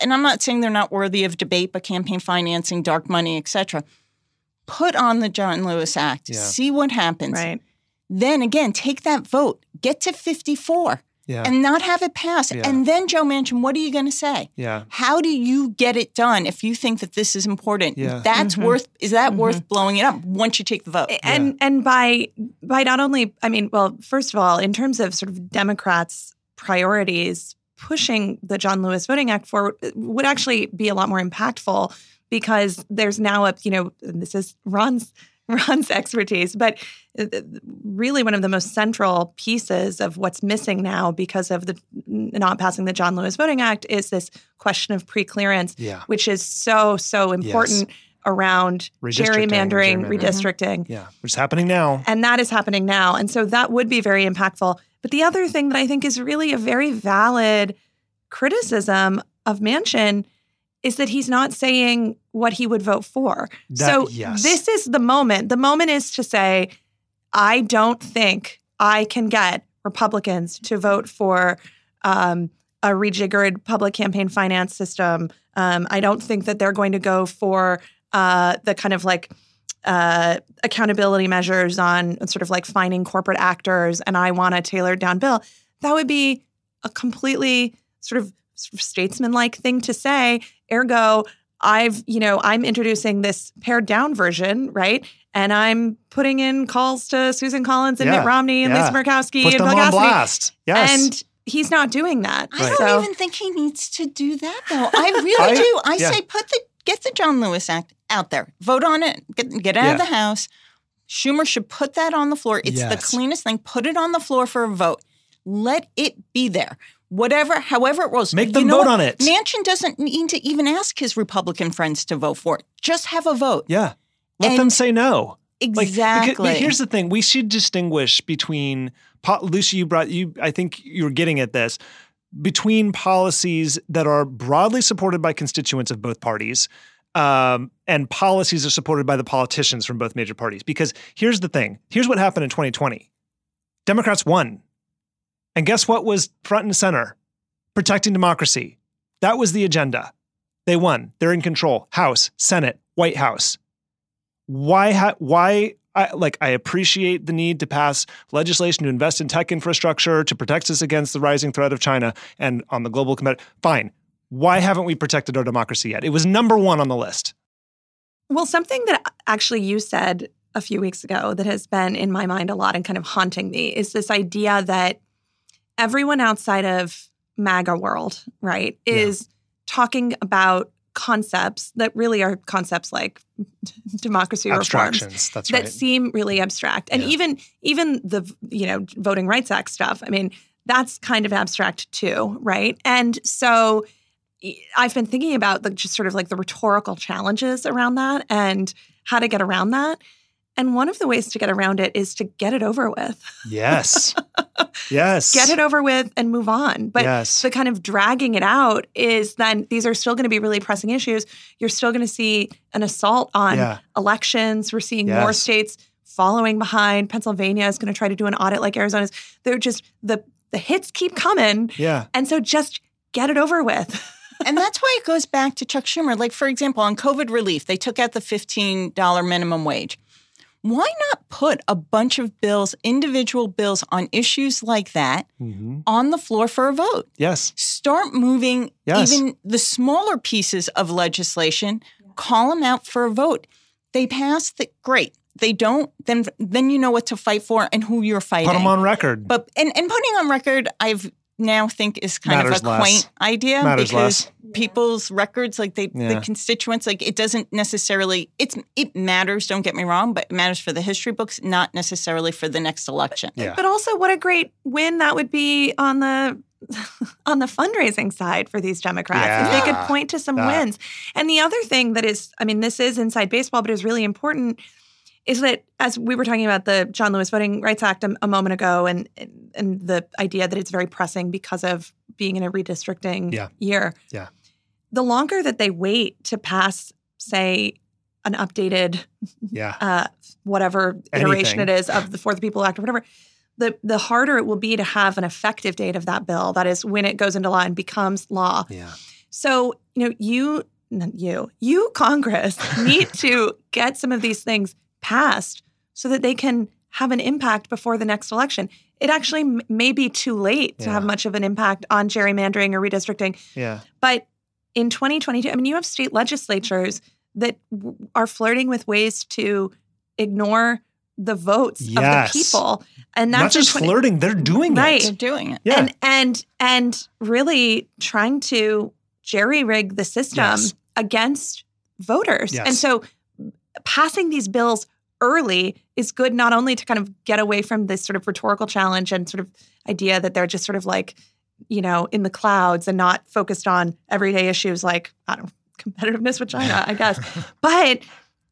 And I'm not saying they're not worthy of debate, but campaign financing, dark money, etc. Put on the John Lewis Act, Yeah. see what happens. right. Then again, take that vote, get to 54, Yeah. and not have it pass. Yeah. And then, Joe Manchin, what are you going to say? yeah. How do you get it done if you think that this is important? Yeah. That's Mhm. worth. Is that Mhm. worth blowing it up once you take the vote? and and by by not only I mean, well, first of all, in terms of sort of Democrats' priorities, pushing the John Lewis Voting Act forward would actually be a lot more impactful because there's now a you know this is Ron's Ron's expertise, but uh, really one of the most central pieces of what's missing now because of the not passing the John Lewis Voting Act is this question of preclearance, Yeah. which is so so important around Redistricting, gerrymandering, gerrymandering. redistricting. Yeah. Which is happening now. And that is happening now. And so that would be very impactful. But the other thing that I think is really a very valid criticism of Manchin is that he's not saying what he would vote for. That- so yes. this is the moment. The moment is to say, I don't think I can get Republicans to vote for um, a rejiggered public campaign finance system. Um, I don't think that they're going to go for uh, the kind of like uh, accountability measures on sort of like finding corporate actors. And I want a tailored down bill. That would be a completely sort of, sort of statesman-like thing to say. Ergo, I've you know I'm introducing this pared down version, right? And I'm putting in calls to Susan Collins and Yeah, Mitt Romney and yeah. Lisa Murkowski Put and Bill Cassidy. blast. Yes. And he's not doing that. I Right. don't So- even think he needs to do that, though. I really I- do. I yeah. say put the get the John Lewis Act out there, vote on it, get get out Yeah. of the House. Schumer should put that on the floor. It's the cleanest thing. Put it on the floor for a vote. Let it be there. Whatever, however it rolls. Make them vote what? on it. Manchin doesn't need to even ask his Republican friends to vote for it. Just have a vote. yeah. Let them say no. Like, Exactly. because- but here's the thing: we should distinguish between Lucy. You brought you. I think you're getting at this between policies that are broadly supported by constituents of both parties. Um, and policies are supported by the politicians from both major parties. Because here's the thing: here's what happened in 2020. Democrats won, and guess what was front and center? Protecting democracy. That was the agenda. They won. They're in control. House, Senate, White House why ha- why I, like I appreciate the need to pass legislation to invest in tech infrastructure to protect us against the rising threat of China and on the global compet. Fine. Why haven't we protected our democracy yet? It was number one on the list. Well, something that actually you said a few weeks ago that has been in my mind a lot and kind of haunting me is this idea that everyone outside of MAGA world, right, Yeah. is talking about concepts that really are concepts like democracy reforms Abstractions. That right. seem really abstract. And Yeah. even even the you know voting rights act stuff. I mean, that's kind of abstract too, right? And so i've been thinking about the just sort of like the rhetorical challenges around that and how to get around that. And one of the ways to get around it is to get it over with. yes. yes. Get it over with and move on. But yes. the kind of dragging it out is then these are still going to be really pressing issues. You're still going to see an assault on Yeah. elections. We're seeing more states following behind. Pennsylvania is going to try to do an audit like Arizona's. They're just the the hits keep coming. yeah. And so just get it over with. and that's why it goes back to Chuck Schumer. Like, for example, on COVID relief, they took out the $15 minimum wage. Why not put a bunch of bills, individual bills on issues like that Mhm. on the floor for a vote? Yes. Start moving Yes. even the smaller pieces of legislation, call them out for a vote. They pass the great. They don't, then then you know what to fight for and who you're fighting. Put them on record. But and, and putting on record, I've now think is kind Matters of a less. quaint idea Matters because less. people's records, like they, Yeah. the constituents, like it doesn't necessarily it's it matters. Don't get me wrong, but it matters for the history books, not necessarily for the next election. yeah. But also what a great win that would be on the on the fundraising side for these Democrats. If they could point to some That. wins. And the other thing that is, I mean, this is inside baseball, but is really important is that as we were talking about the John Lewis Voting Rights Act a, a moment ago and and the idea that it's very pressing because of being in a redistricting Yeah. year. Yeah. The longer that they wait to pass, say, an updated yeah. uh, whatever iteration Anything. it is of the For the People Act or whatever, the the harder it will be to have an effective date of that bill. That is when it goes into law and becomes law. Yeah. So you know you not you you Congress need to get some of these things passed so that they can have an impact before the next election. It actually m- may be too late to Yeah. have much of an impact on gerrymandering or redistricting. Yeah. But in 2022, I mean, you have state legislatures that w- are flirting with ways to ignore the votes Yes. of the people, and that's Not just 20 flirting, they're doing Right. They're it. doing it. Yeah. and and and really trying to jerry rig the system Yes. against voters. Yes. And so, passing these bills early is good not only to kind of get away from this sort of rhetorical challenge and sort of idea that they're just sort of like you know in the clouds and not focused on everyday issues like I don't know, competitiveness with China, I guess. but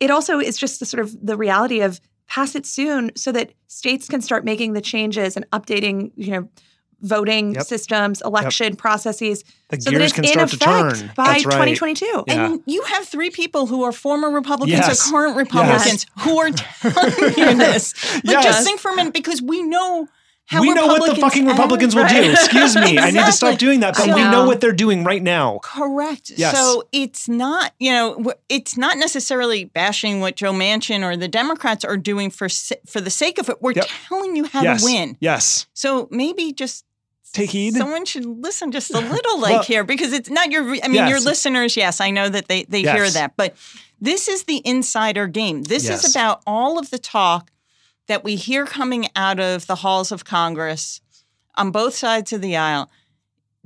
it also is just the sort of the reality of pass it soon so that states can start making the changes and updating, you know, voting Yep. systems, election processes, The so that it's can in start to effect turn. by right. 2022. Yeah. And you have three people who are former Republicans Yes. or current Republicans who are telling you this. Like, Yes. just think for a minute, because we know how we know what the fucking act. Republicans will do. Excuse me. I need to stop doing that, but I we know know. what they're doing right now. Correct. Yes. So it's not, you know, it's not necessarily bashing what Joe Manchin or the Democrats are doing for for the sake of it. We're Yep. telling you how yes. to win. Yes. So maybe just Take heed. Someone should listen just a little, like Well- here, because it's not your. I mean, your listeners. Yes, I know that they they hear that, but this is the insider game. This Yes. is about all of the talk that we hear coming out of the halls of Congress on both sides of the aisle.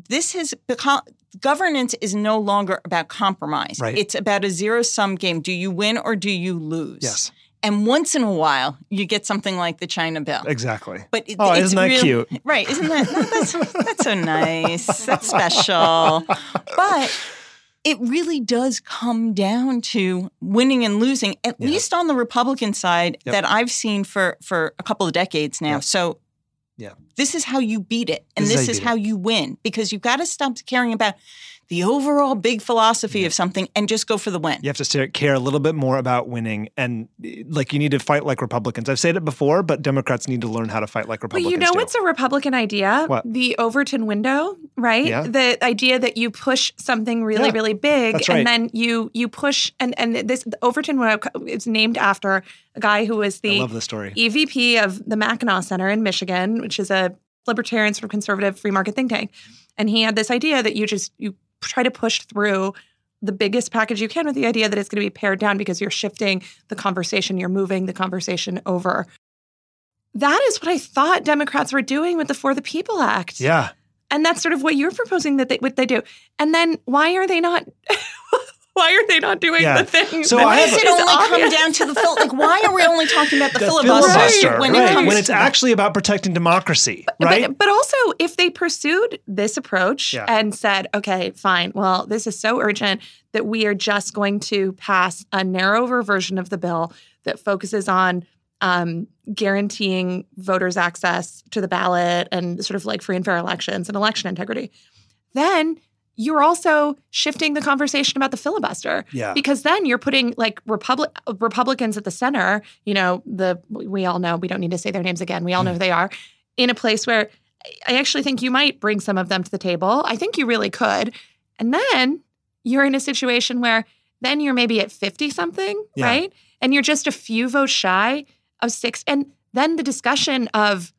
This has become governance is no longer about compromise. Right. It's about a zero sum game. Do you win or do you lose? Yes. And once in a while, you get something like the China bill. Exactly. But it, Oh, it's isn't that real- cute? Right? Isn't that no, that's that's so nice? That's special. But it really does come down to winning and losing, at Yeah. least on the Republican side Yep. that I've seen for for a couple of decades now. Yep. So. Yeah. This is how you beat it. And This is how you is how you win because you've got to stop caring about the overall big philosophy of something and just go for the win. You have to stare- care a little bit more about winning, and like you need to fight like Republicans. I've said it before, but Democrats need to learn how to fight like But Republicans. you know do. what's a Republican idea? What? The Overton window, right? Yeah. The idea that you push something really, Yeah, really big, right. and then you you push, and and this the Overton window is named after a guy who was I the love this story. EVP of the Mackinac Center in Michigan, which is a libertarian sort of conservative free market think tank. And he had this idea that you just you try to push through the biggest package you can with the idea that it's going to be pared down because you're shifting the conversation, you're moving the conversation over. That is what I thought Democrats were doing with the For the People Act. Yeah. And that's sort of what you're proposing that they what they do. And then why are they not why are they not doing Yeah. the thing? So that I Why does a- it is only come down to the fil- like? Why are we only talking about the, The filibuster, filibuster, when right? it comes when it's to actually about protecting democracy, right? But, but also, if they pursued this approach Yeah. and said, okay, fine, well, this is so urgent that we are just going to pass a narrower version of the bill that focuses on um, guaranteeing voters access to the ballot and sort of like free and fair elections and election integrity, then you're also shifting the conversation about the filibuster yeah. because then you're putting like Republic Republicans at the center. You know, the we all know we don't need to say their names again. We all know who they are in a place where I actually think you might bring some of them to the table. I think you really could, and then you're in a situation where then you're maybe at fifty something, Yeah. right? And you're just a few votes shy of six, and then the discussion of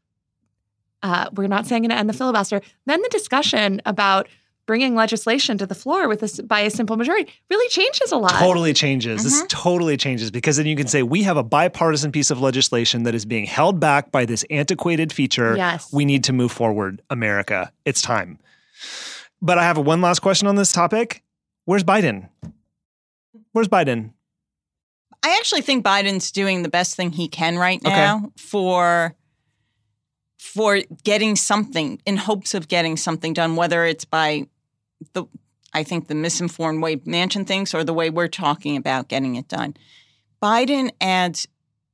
uh, we're not saying going to end the filibuster. Then the discussion about bringing legislation to the floor with this by a simple majority really changes a lot. totally changes. This Mm-hmm. totally changes because then you can say we have a bipartisan piece of legislation that is being held back by this antiquated feature. Yes. We need to move forward, America. It's time. But I have one last question on this topic. Where's Biden? Where's Biden? I actually think Biden's doing the best thing he can right Okay. now for for getting something in hopes of getting something done, whether it's by the I think the misinformed way Manchin thinks or the way we're talking about getting it done. Biden adds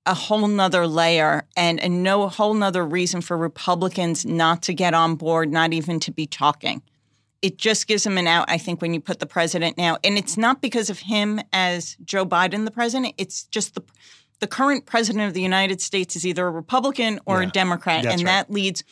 a whole nother layer and, and no whole nother reason for Republicans not to get on board, not even to be talking. It just gives them an out, I think, when you put the president now. And it's not because of him as Joe Biden, the president. It's just the the current president of the United States is either a Republican or Yeah, a Democrat. and right. that leads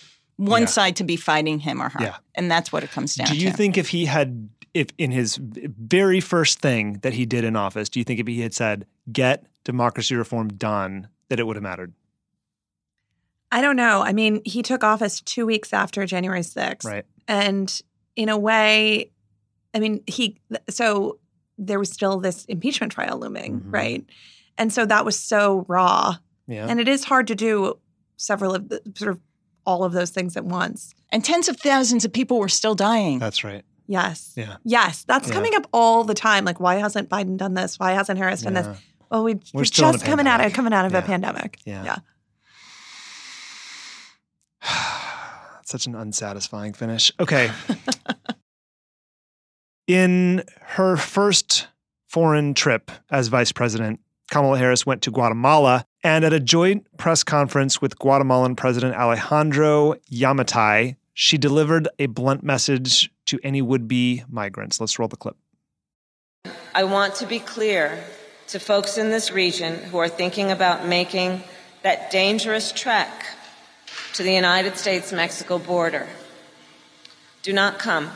one Yeah. side to be fighting him or her. Yeah. And that's what it comes down to. Do you to. think if he had, if in his very first thing that he did in office, do you think if he had said, get democracy reform done, that it would have mattered? I don't know. I mean, he took office two weeks after January 6th. Right. And in a way, I mean, he, so there was still this impeachment trial looming, Mhm. right? And so that was so raw. Yeah. And it is hard to do several of the sort of all of those things at once. and tens of thousands of people were still dying. That's right. Yes. Yeah. Yes. That's Yeah. coming up all the time. Like, why hasn't Biden done this? Why hasn't Harris done Yeah. this? Well, we, We're we're still in a just coming out of coming out of Yeah. a pandemic. Yeah. Yeah. Such an unsatisfying finish. Okay. In her first foreign trip as vice president, Kamala Harris went to Guatemala and at a joint press conference with Guatemalan President Alejandro Giammattei, she delivered a blunt message to any would be migrants. Let's roll the clip. I want to be clear to folks in this region who are thinking about making that dangerous trek to the United States Mexico border. Do not come.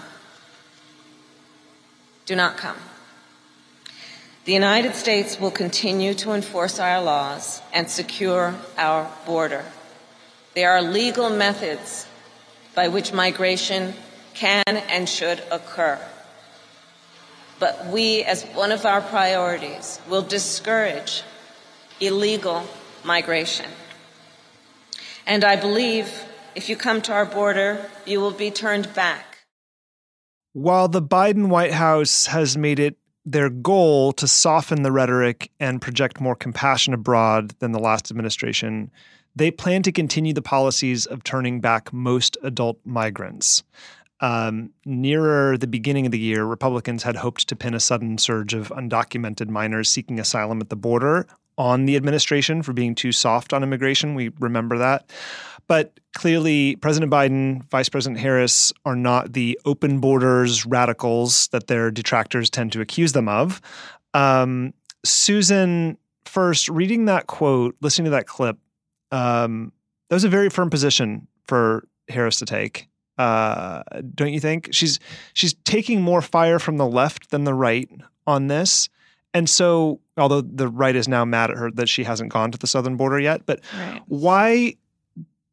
Do not come. The United States will continue to enforce our laws and secure our border. There are legal methods by which migration can and should occur. But we, as one of our priorities, will discourage illegal migration. And I believe if you come to our border, you will be turned back. While the Biden White House has made it their goal to soften the rhetoric and project more compassion abroad than the last administration, they plan to continue the policies of turning back most adult migrants. Um, nearer the beginning of the year, Republicans had hoped to pin a sudden surge of undocumented minors seeking asylum at the border on the administration for being too soft on immigration. We remember that. But clearly, President Biden, Vice President Harris are not the open borders radicals that their detractors tend to accuse them of. Um, Susan, first, reading that quote, listening to that clip, um, that was a very firm position for Harris to take. Uh, don't you think? She's she's taking more fire from the left than the right on this. And so, although the right is now mad at her that she hasn't gone to the southern border yet, but Right. why?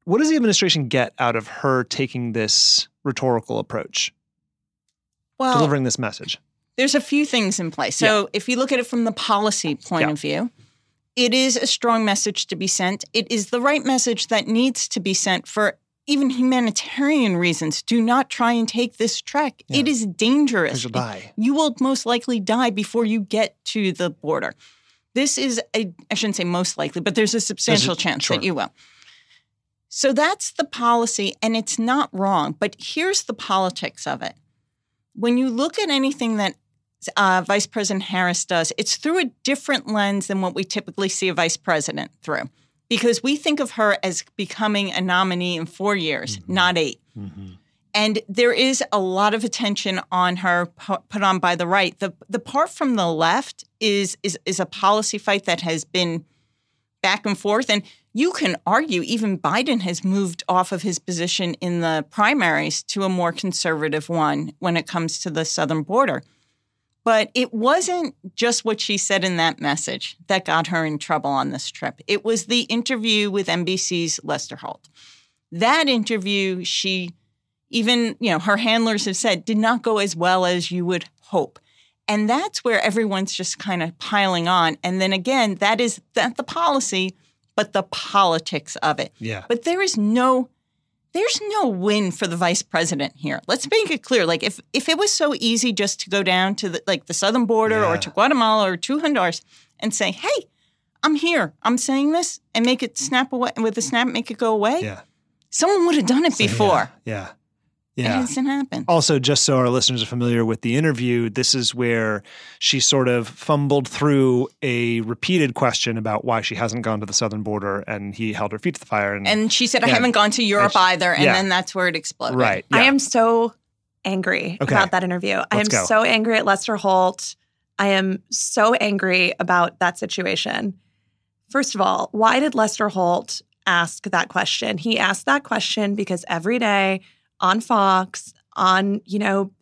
What does the administration get out of her taking this rhetorical approach, Well, delivering this message? there's a few things in place. So if you look at it from the policy point Yeah. of view, it is a strong message to be sent. It is the right message that needs to be sent for even humanitarian reasons. Do not try and take this trek. It is dangerous. You'll die. You will most likely die before you get to the border. This is a, I shouldn't say most likely, but there's a substantial chance sure. that you will. So that's the policy, and it's not wrong. But here's the politics of it. When you look at anything that uh, Vice President Harris does, it's through a different lens than what we typically see a vice president through. Because we think of her as becoming a nominee in four years, not 8 And there is a lot of attention on her put on by the right. The the part from the left is is is a policy fight that has been back and forth. And you can argue even Biden has moved off of his position in the primaries to a more conservative one when it comes to the southern border. But it wasn't just what she said in that message that got her in trouble on this trip. It was the interview with NBC's Lester Holt. That interview, she even, you know, her handlers have said did not go as well as you would hope. And that's where everyone's just kind of piling on. And then again, that is not the policy, but the politics of it. Yeah. But there is no there's no win for the vice president here. Let's make it clear. Like if if it was so easy just to go down to the like the southern border or to Guatemala or to Honduras and say, "Hey, I'm here. I'm saying this," and make it snap away with a snap, make it go away. Yeah. Someone would have done it before. Yeah. It Yeah. hasn't happened. Also, just so our listeners are familiar with the interview, this is where she sort of fumbled through a repeated question about why she hasn't gone to the southern border, and he held her feet to the fire. And, And she said, "I Yeah. haven't gone to Europe she- either," and yeah. then that's where it exploded. right, I am so angry Okay. about that interview. I am go. so angry at Lester Holt. I am so angry about that situation. First of all, why did Lester Holt ask that question? He asked that question because every day on Fox, on, you know,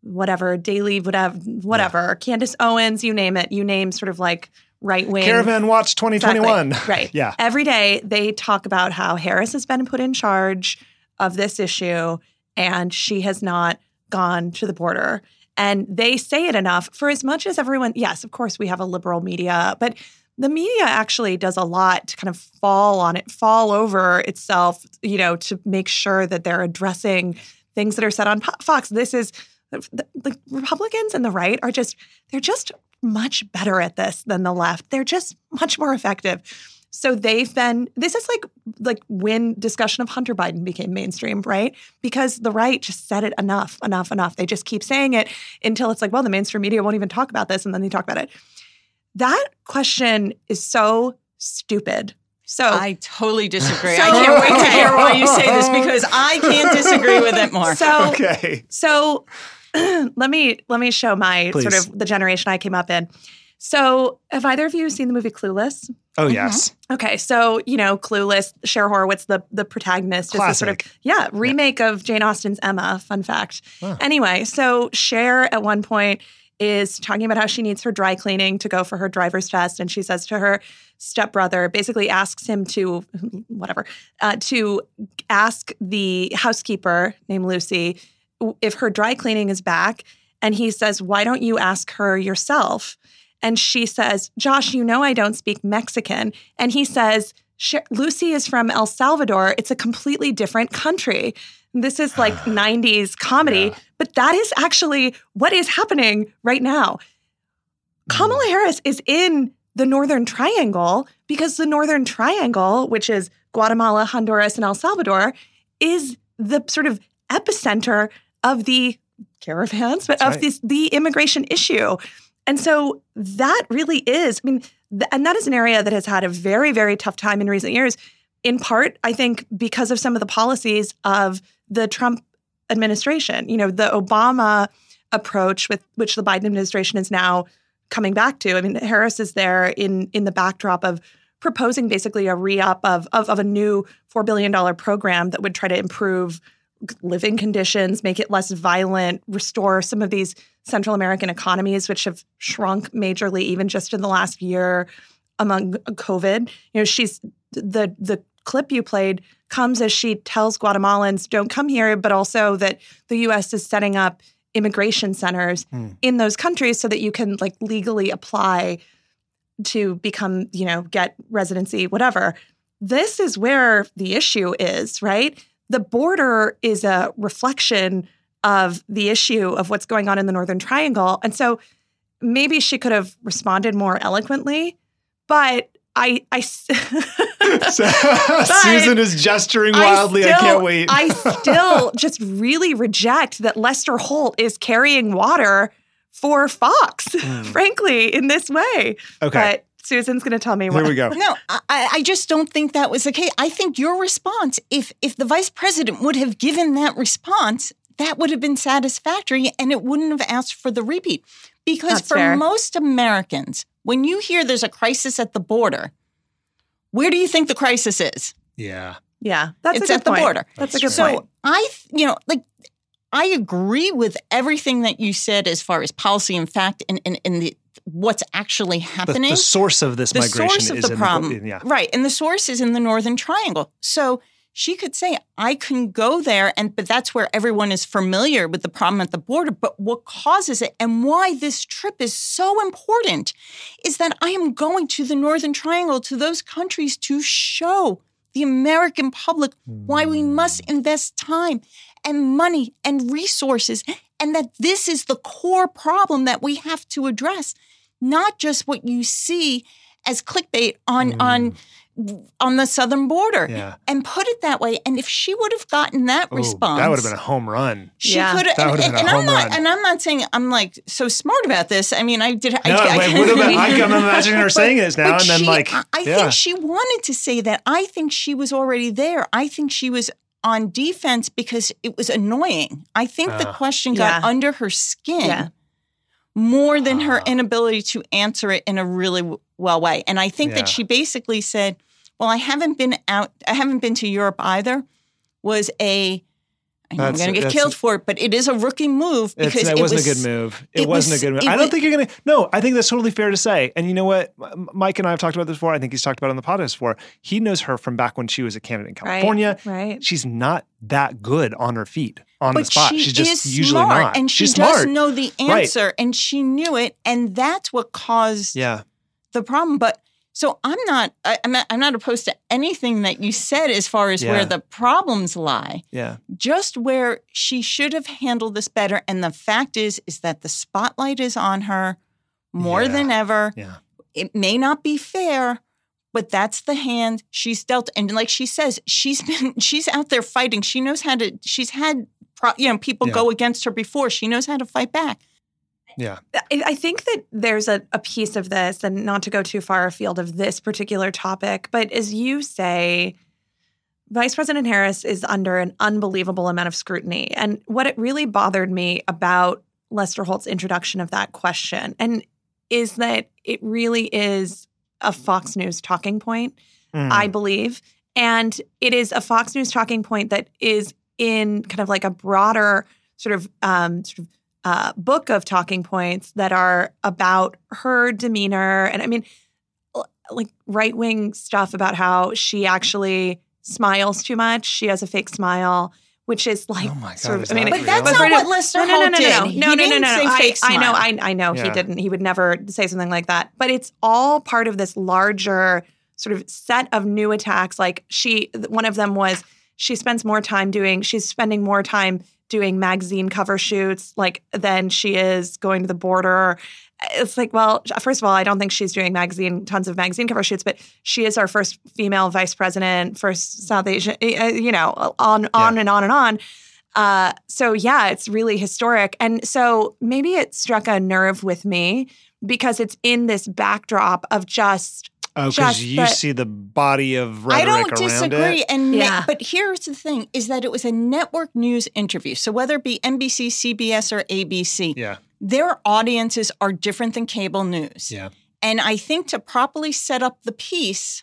whatever, daily, whatever, whatever, Candace Owens, you name it, you name sort of like right wing. Caravan Watch 2021. Exactly. Right. Yeah. Every day they talk about how Harris has been put in charge of this issue and she has not gone to the border. And they say it enough for as much as everyone, yes, of course, we have a liberal media, but the media actually does a lot to kind of fall on it, fall over itself, you know, to make sure that they're addressing things that are said on Fox. This is the, Republicans and the right are just, they're just much better at this than the left. They're just much more effective. So they've been this is like like when discussion of Hunter Biden became mainstream, right? Because the right just said it enough, enough, enough. They just keep saying it until it's like, well, the mainstream media won't even talk about this and then they talk about it. That question is so stupid. So I totally disagree. So- I can't wait to hear why you say this because I can't disagree with it more. so Okay. So let me let me show my Please. sort of the generation I came up in. So have either of you seen the movie Clueless? Oh yes. Mm-hmm. Okay, so you know Clueless, Cher Horowitz, the the protagonist, is this sort of Classic. yeah remake of Jane Austen's Emma. Fun fact. Huh. Anyway, so Cher at one point is talking about how she needs her dry cleaning to go for her driver's test, and she says to her stepbrother, basically asks him to whatever uh, to ask the housekeeper named Lucy if her dry cleaning is back, and he says, "Why don't you ask her yourself?" And she says, Josh, you know I don't speak Mexican. And he says, Lucy is from El Salvador. It's a completely different country. This is like 90s comedy, Yeah. but that is actually what is happening right now. Hmm. Kamala Harris is in the Northern Triangle because the Northern Triangle, which is Guatemala, Honduras, and El Salvador, is the sort of epicenter of the caravans, but That's of right. this the immigration issue. And so that really is, I mean, th- and that is an area that has had a very, very tough time in recent years, in part, I think, because of some of the policies of the Trump administration. You know, the Obama approach with which the Biden administration is now coming back to. I mean, Harris is there in in the backdrop of proposing basically a re-up of, of, of a new $4 billion program that would try to improve living conditions, make it less violent, restore some of these Central American economies, which have shrunk majorly even just in the last year among COVID. You know, she's the the clip you played comes as she tells Guatemalans, don't come here, but also that the US is setting up immigration centers Hmm. in those countries so that you can like legally apply to become, you know, get residency, whatever. This is where the issue is, right? The border is a reflection of the issue of what's going on in the Northern Triangle. And so maybe she could have responded more eloquently, but I, I, Susan is gesturing wildly. I, still- can't wait. I still just really reject that Lester Holt is carrying water for Fox, hmm. frankly, in this way. Okay. But Susan's going to tell me what. Here we go. No, I, I just don't think that was the case. I think your response, if if the vice president would have given that response, that would have been satisfactory, and it wouldn't have asked for the repeat. Because That's for fair. most Americans, when you hear there's a crisis at the border, where do you think the crisis is? Yeah. Yeah, that's it's a good at the point. border. That's a good so point. I, you know, like I agree with everything that you said as far as policy and fact and and, and the what's actually happening. the source of this the migration source of is the in problem, The, yeah. right? And the source is in the Northern Triangle. So she could say, "I can go there," and but that's where everyone is familiar with the problem at the border. But what causes it, and why this trip is so important, is that I am going to the Northern Triangle to those countries to show the American public why we hmm. must invest time and money and resources, and that this is the core problem that we have to address, not just what you see as clickbait on on hmm. On the southern border. Yeah. And put it that way. And if she would have gotten that Ooh, response, that would have been a home run. she Yeah. could have. That And, would have and, a and I'm not. run. And I'm not saying I'm like so smart about this. I mean, I did. I, No, I, it would have been, I, I'm imagining her But- saying this now, but and then she- like, I, I yeah. think she wanted to say that. I think she was already there. I think she was on defense because it was annoying. I think the Ah. question got Yeah. under her skin Yeah. more than her Ah. inability to answer it in a really w- well way. And I think Yeah. that she basically said, "Well, I haven't been out. I haven't been to Europe either." Was a I'm going to get killed for it, but it is a rookie move because it, it wasn't was, a good move. It, it wasn't was- a good move. I don't was- think you're gonna. No, I think that's totally fair to say. And you know what? Mike and I have talked about this before. I think he's talked about it on the podcast before. He knows her from back when she was a candidate in California. right. She's not that good on her feet on but the spot. she She's just is usually smart, not. and she She's does smart. know the Right. answer, and she knew it, and that's what caused Yeah. the problem. But so I'm not. I, I'm not. I'm not opposed to anything that you said as far as Yeah. where the problems lie. Yeah. just where she should have handled this better. And the fact is, is that the spotlight is on her more Yeah. than ever. Yeah. It may not be fair, but that's the hand she's dealt. And like she says, she's been she's out there fighting. She knows how to. She's had pro, you know people Yeah. go against her before. She knows how to fight back. Yeah. I think that there's a, a piece of this, and not to go too far afield of this particular topic, but as you say, Vice President Harris is under an unbelievable amount of scrutiny. And what it really bothered me about Lester Holt's introduction of that question, and is that it really is a Fox News talking point, Mm. I believe. And it is a Fox News talking point that is in kind of like a broader sort of um, sort of uh, book of talking points that are about her demeanor. And I mean, like right wing stuff about how she actually smiles too much. She has a fake smile, which is like Oh my God, sort is of. I mean, But that's real? not what Lester no, no, no, Holt no, did. no, He no, no, no, didn't no, no. say I, fake I know. I, I know Yeah. he didn't. He would never say something like that. But it's all part of this larger sort of set of new attacks. Like she, one of them was she spends more time doing. She's spending more time doing magazine cover shoots like than she is going to the border. It's like, well, first of all, I don't think she's doing magazine tons of magazine cover shoots, but she is our first female vice president, first South Asian, uh, you know, on on Yeah. and on and on. Uh, so yeah, it's really historic, and so maybe it struck a nerve with me because it's in this backdrop of just Oh, because you that- see the body of rhetoric I don't disagree. it. And Yeah. but here's the thing: is that it was a network news interview. So whether it be NBC, CBS, or ABC, Yeah. their audiences are different than cable news. Yeah. And I think to properly set up the piece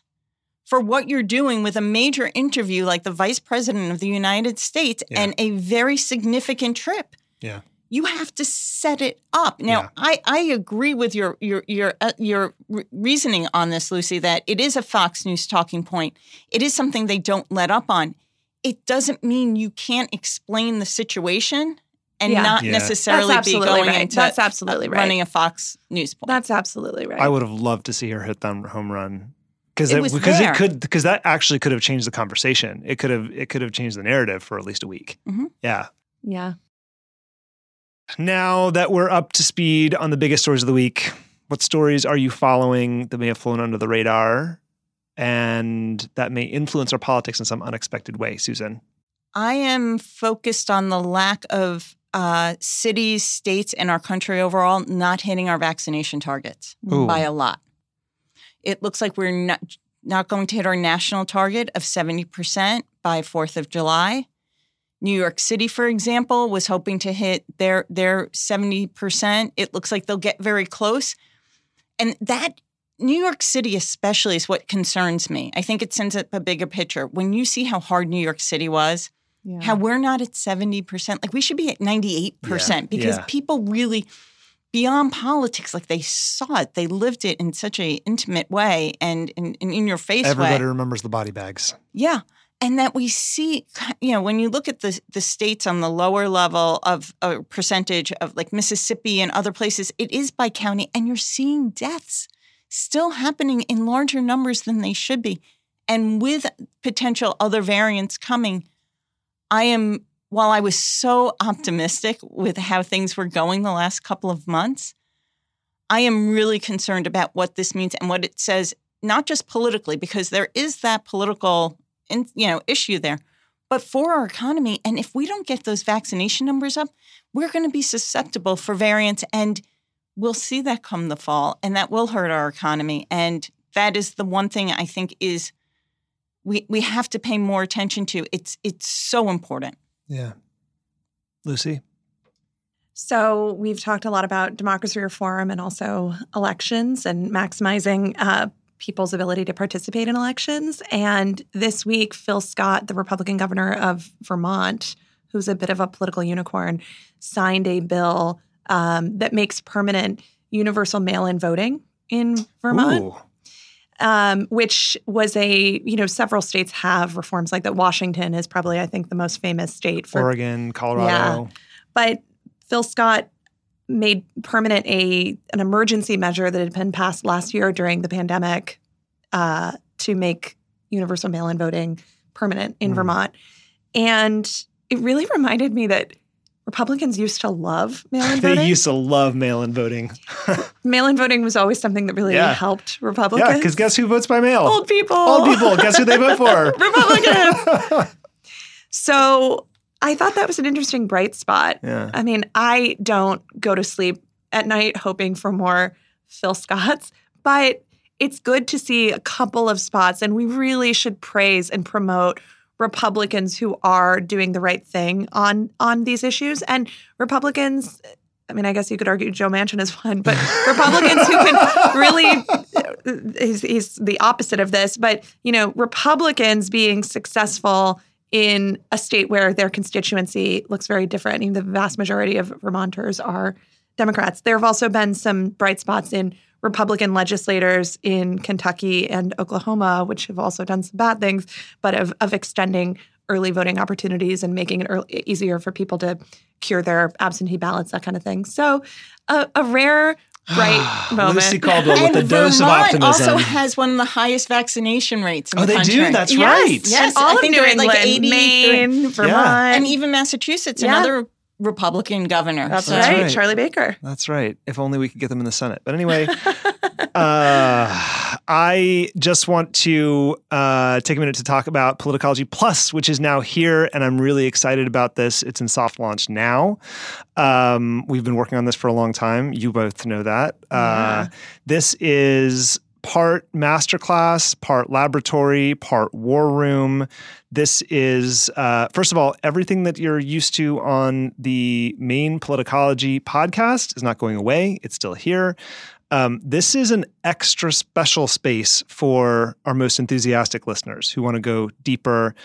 for what you're doing with a major interview like the Vice President of the United States Yeah. and a very significant trip, Yeah. You have to set it up. Now, Yeah. I, I agree with your your your uh, your reasoning on this, Lucy. That it is a Fox News talking point. It is something they don't let up on. It doesn't mean you can't explain the situation and Yeah. not Yeah. necessarily be absolutely going right. into That's absolutely right. running a Fox News point. that's absolutely right. I would have loved to see her hit that home run. Because It it, because there. it could because that actually could have changed the conversation. It could have it could have changed the narrative for at least a week. Mhm. Yeah. yeah. Now that we're up to speed on the biggest stories of the week, what stories are you following that may have flown under the radar and that may influence our politics in some unexpected way, Susan? I am focused on the lack of uh, cities, states, and our country overall not hitting our vaccination targets Ooh. by a lot. It looks like we're not not going to hit our national target of seventy percent by Fourth of July. New York City, for example, was hoping to hit their their seventy percent. It looks like they'll get very close, and that New York City, especially, is what concerns me. I think it sends up a bigger picture. When you see how hard New York City was, Yeah. how we're not at 70%. Like we should be at 98% because yeah. people really beyond politics like they saw it. They lived it in such a intimate way and in, in, in your face Everybody way. remembers the body bags. Yeah. And that we see, you know, when you look at the the states on the lower level of a percentage of like Mississippi and other places, it is by county, and you're seeing deaths still happening in larger numbers than they should be. And with potential other variants coming, I am, while I was so optimistic with how things were going the last couple of months, I am really concerned about what this means and what it says, not just politically, because there is that political in, you know, issue there, but for our economy. And if we don't get those vaccination numbers up, we're going to be susceptible for variants. And we'll see that come the fall, and that will hurt our economy. And that is the one thing I think is we we have to pay more attention to. It's it's so important. Yeah. Lucy? So we've talked a lot about democracy reform and also elections and maximizing uh, people's ability to participate in elections. And this week, Phil Scott, the Republican governor of Vermont, who's a bit of a political unicorn, signed a bill um, that makes permanent universal mail-in voting in Vermont um, which was a you know several states have reforms like that. Washington is probably I think the most famous state for, Oregon, Colorado. but Phil Scott made permanent a an emergency measure that had been passed last year during the pandemic uh, to make universal mail-in voting permanent in Mm. Vermont, and it really reminded me that Republicans used to love mail-in voting. They used to love mail-in voting. mail-in voting was always something that really Yeah. helped Republicans. yeah, because guess who votes by mail? old people, Old people. Guess who they vote for? Republicans. So I thought that was an interesting bright spot. yeah. I mean, I don't go to sleep at night hoping for more Phil Scotts, but it's good to see a couple of spots, and we really should praise and promote Republicans who are doing the right thing on on these issues, and Republicans. I mean, I guess you could argue Joe Manchin is one, but Republicans who can really, he's, he's the opposite of this, but, you know, Republicans being successful in a state where their constituency looks very different. I mean, the vast majority of Vermonters are Democrats. There have also been some bright spots in Republican legislators in Kentucky and Oklahoma, which have also done some bad things, but of, of extending early voting opportunities and making it early, easier for people to cure their absentee ballots, that kind of thing. So, uh, a rare bright moment. Lucy Caldwell with and a dose of Vermont optimism. also has one of the highest vaccination rates in oh, the they do. That's Yes, right. Yes, and all I of think New they're at, England, like 83. Maine, Vermont, and even Massachusetts, Yeah. another Republican governor. that's, So- right, right. Charlie Baker. That's right. If only we could get them in the Senate. But anyway, uh, I just want to uh, take a minute to talk about Politicology Plus, which is now here, and I'm really excited about this. It's in soft launch now. Um, we've been working on this for a long time. You both know that. Uh, this is part masterclass, part laboratory, part war room. This is, uh, first of all, everything that you're used to on the main Politicology podcast is not going away. It's still here. Um, this is an extra special space for our most enthusiastic listeners who want to go deeper,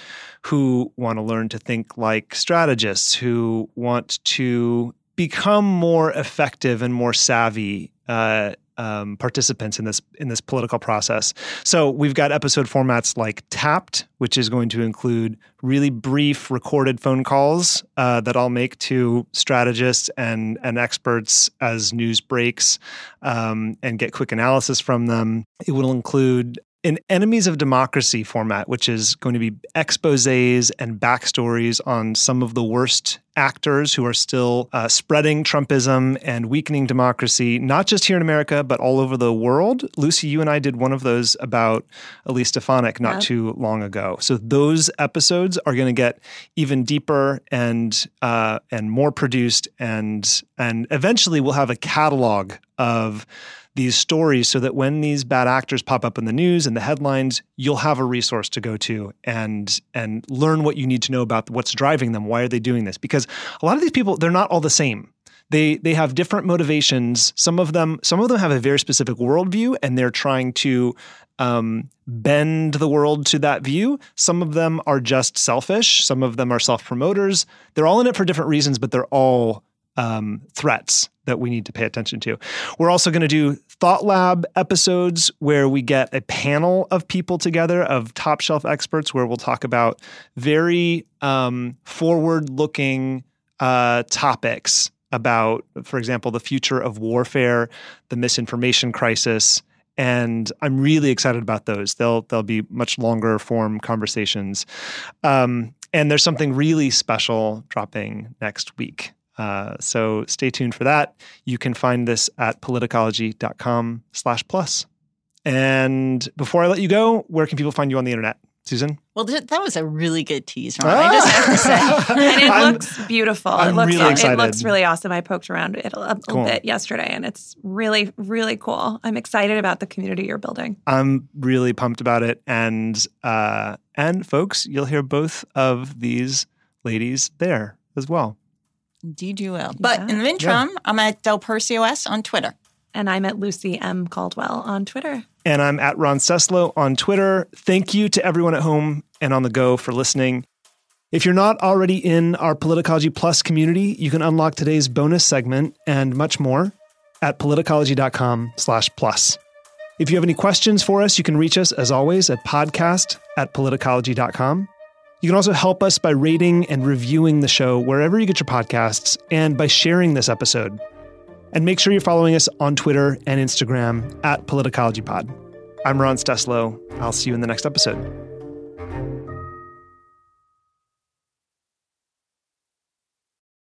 who want to learn to think like strategists, who want to become more effective and more savvy uh, um, participants in this in this political process. So we've got episode formats like Tapped, which is going to include really brief recorded phone calls uh, that I'll make to strategists and and experts as news breaks, um, and get quick analysis from them. It will include an enemies of democracy format, which is going to be exposes and backstories on some of the worst actors who are still uh, spreading Trumpism and weakening democracy, not just here in America, but all over the world. Lucy, you and I did one of those about Elise Stefanik not Yeah. too long ago. So those episodes are going to get even deeper and uh, and more produced, and and eventually we'll have a catalog of these stories so that when these bad actors pop up in the news and the headlines you'll have a resource to go to and and learn what you need to know about what's driving them why are they doing this? Because a lot of these people they're not all the same. They they have different motivations. Some of them some of them have a very specific worldview and they're trying to um, bend the world to that view. Some of them are just selfish. Some of them are self-promoters. They're all in it for different reasons but they're all um, threats that we need to pay attention to. We're also going to do Thought Lab episodes where we get a panel of people together, of top shelf experts, where we'll talk about very um, forward looking uh, topics about, for example, the future of warfare, the misinformation crisis. And I'm really excited about those. They'll they'll be much longer form conversations. Um, and there's something really special dropping next week. Uh, so stay tuned for that. You can find this at politicology.com slash plus. And before I let you go, where can people find you on the internet? Susan? Well, th- that was a really good tease, Ron. I just have to say. and it I'm- looks beautiful. I'm it looks really excited. it looks really awesome. I poked around it a, a little Cool. bit yesterday, and it's really really cool. I'm excited about the community you're building. I'm really pumped about it. And uh, and folks, you'll hear both of these ladies there as well. Indeed, you will. But Yeah. in the interim, I'm at Del Percio S on Twitter. And I'm at Lucy M Caldwell on Twitter. And I'm at Ron Steslow on Twitter. Thank you to everyone at home and on the go for listening. If you're not already in our Politicology Plus community, you can unlock today's bonus segment and much more at politicology.com slash plus. If you have any questions for us, you can reach us as always at podcast at politicology.com. You can also help us by rating and reviewing the show wherever you get your podcasts and by sharing this episode. And make sure you're following us on Twitter and Instagram at PoliticologyPod. I'm Ron Steslow. I'll see you in the next episode.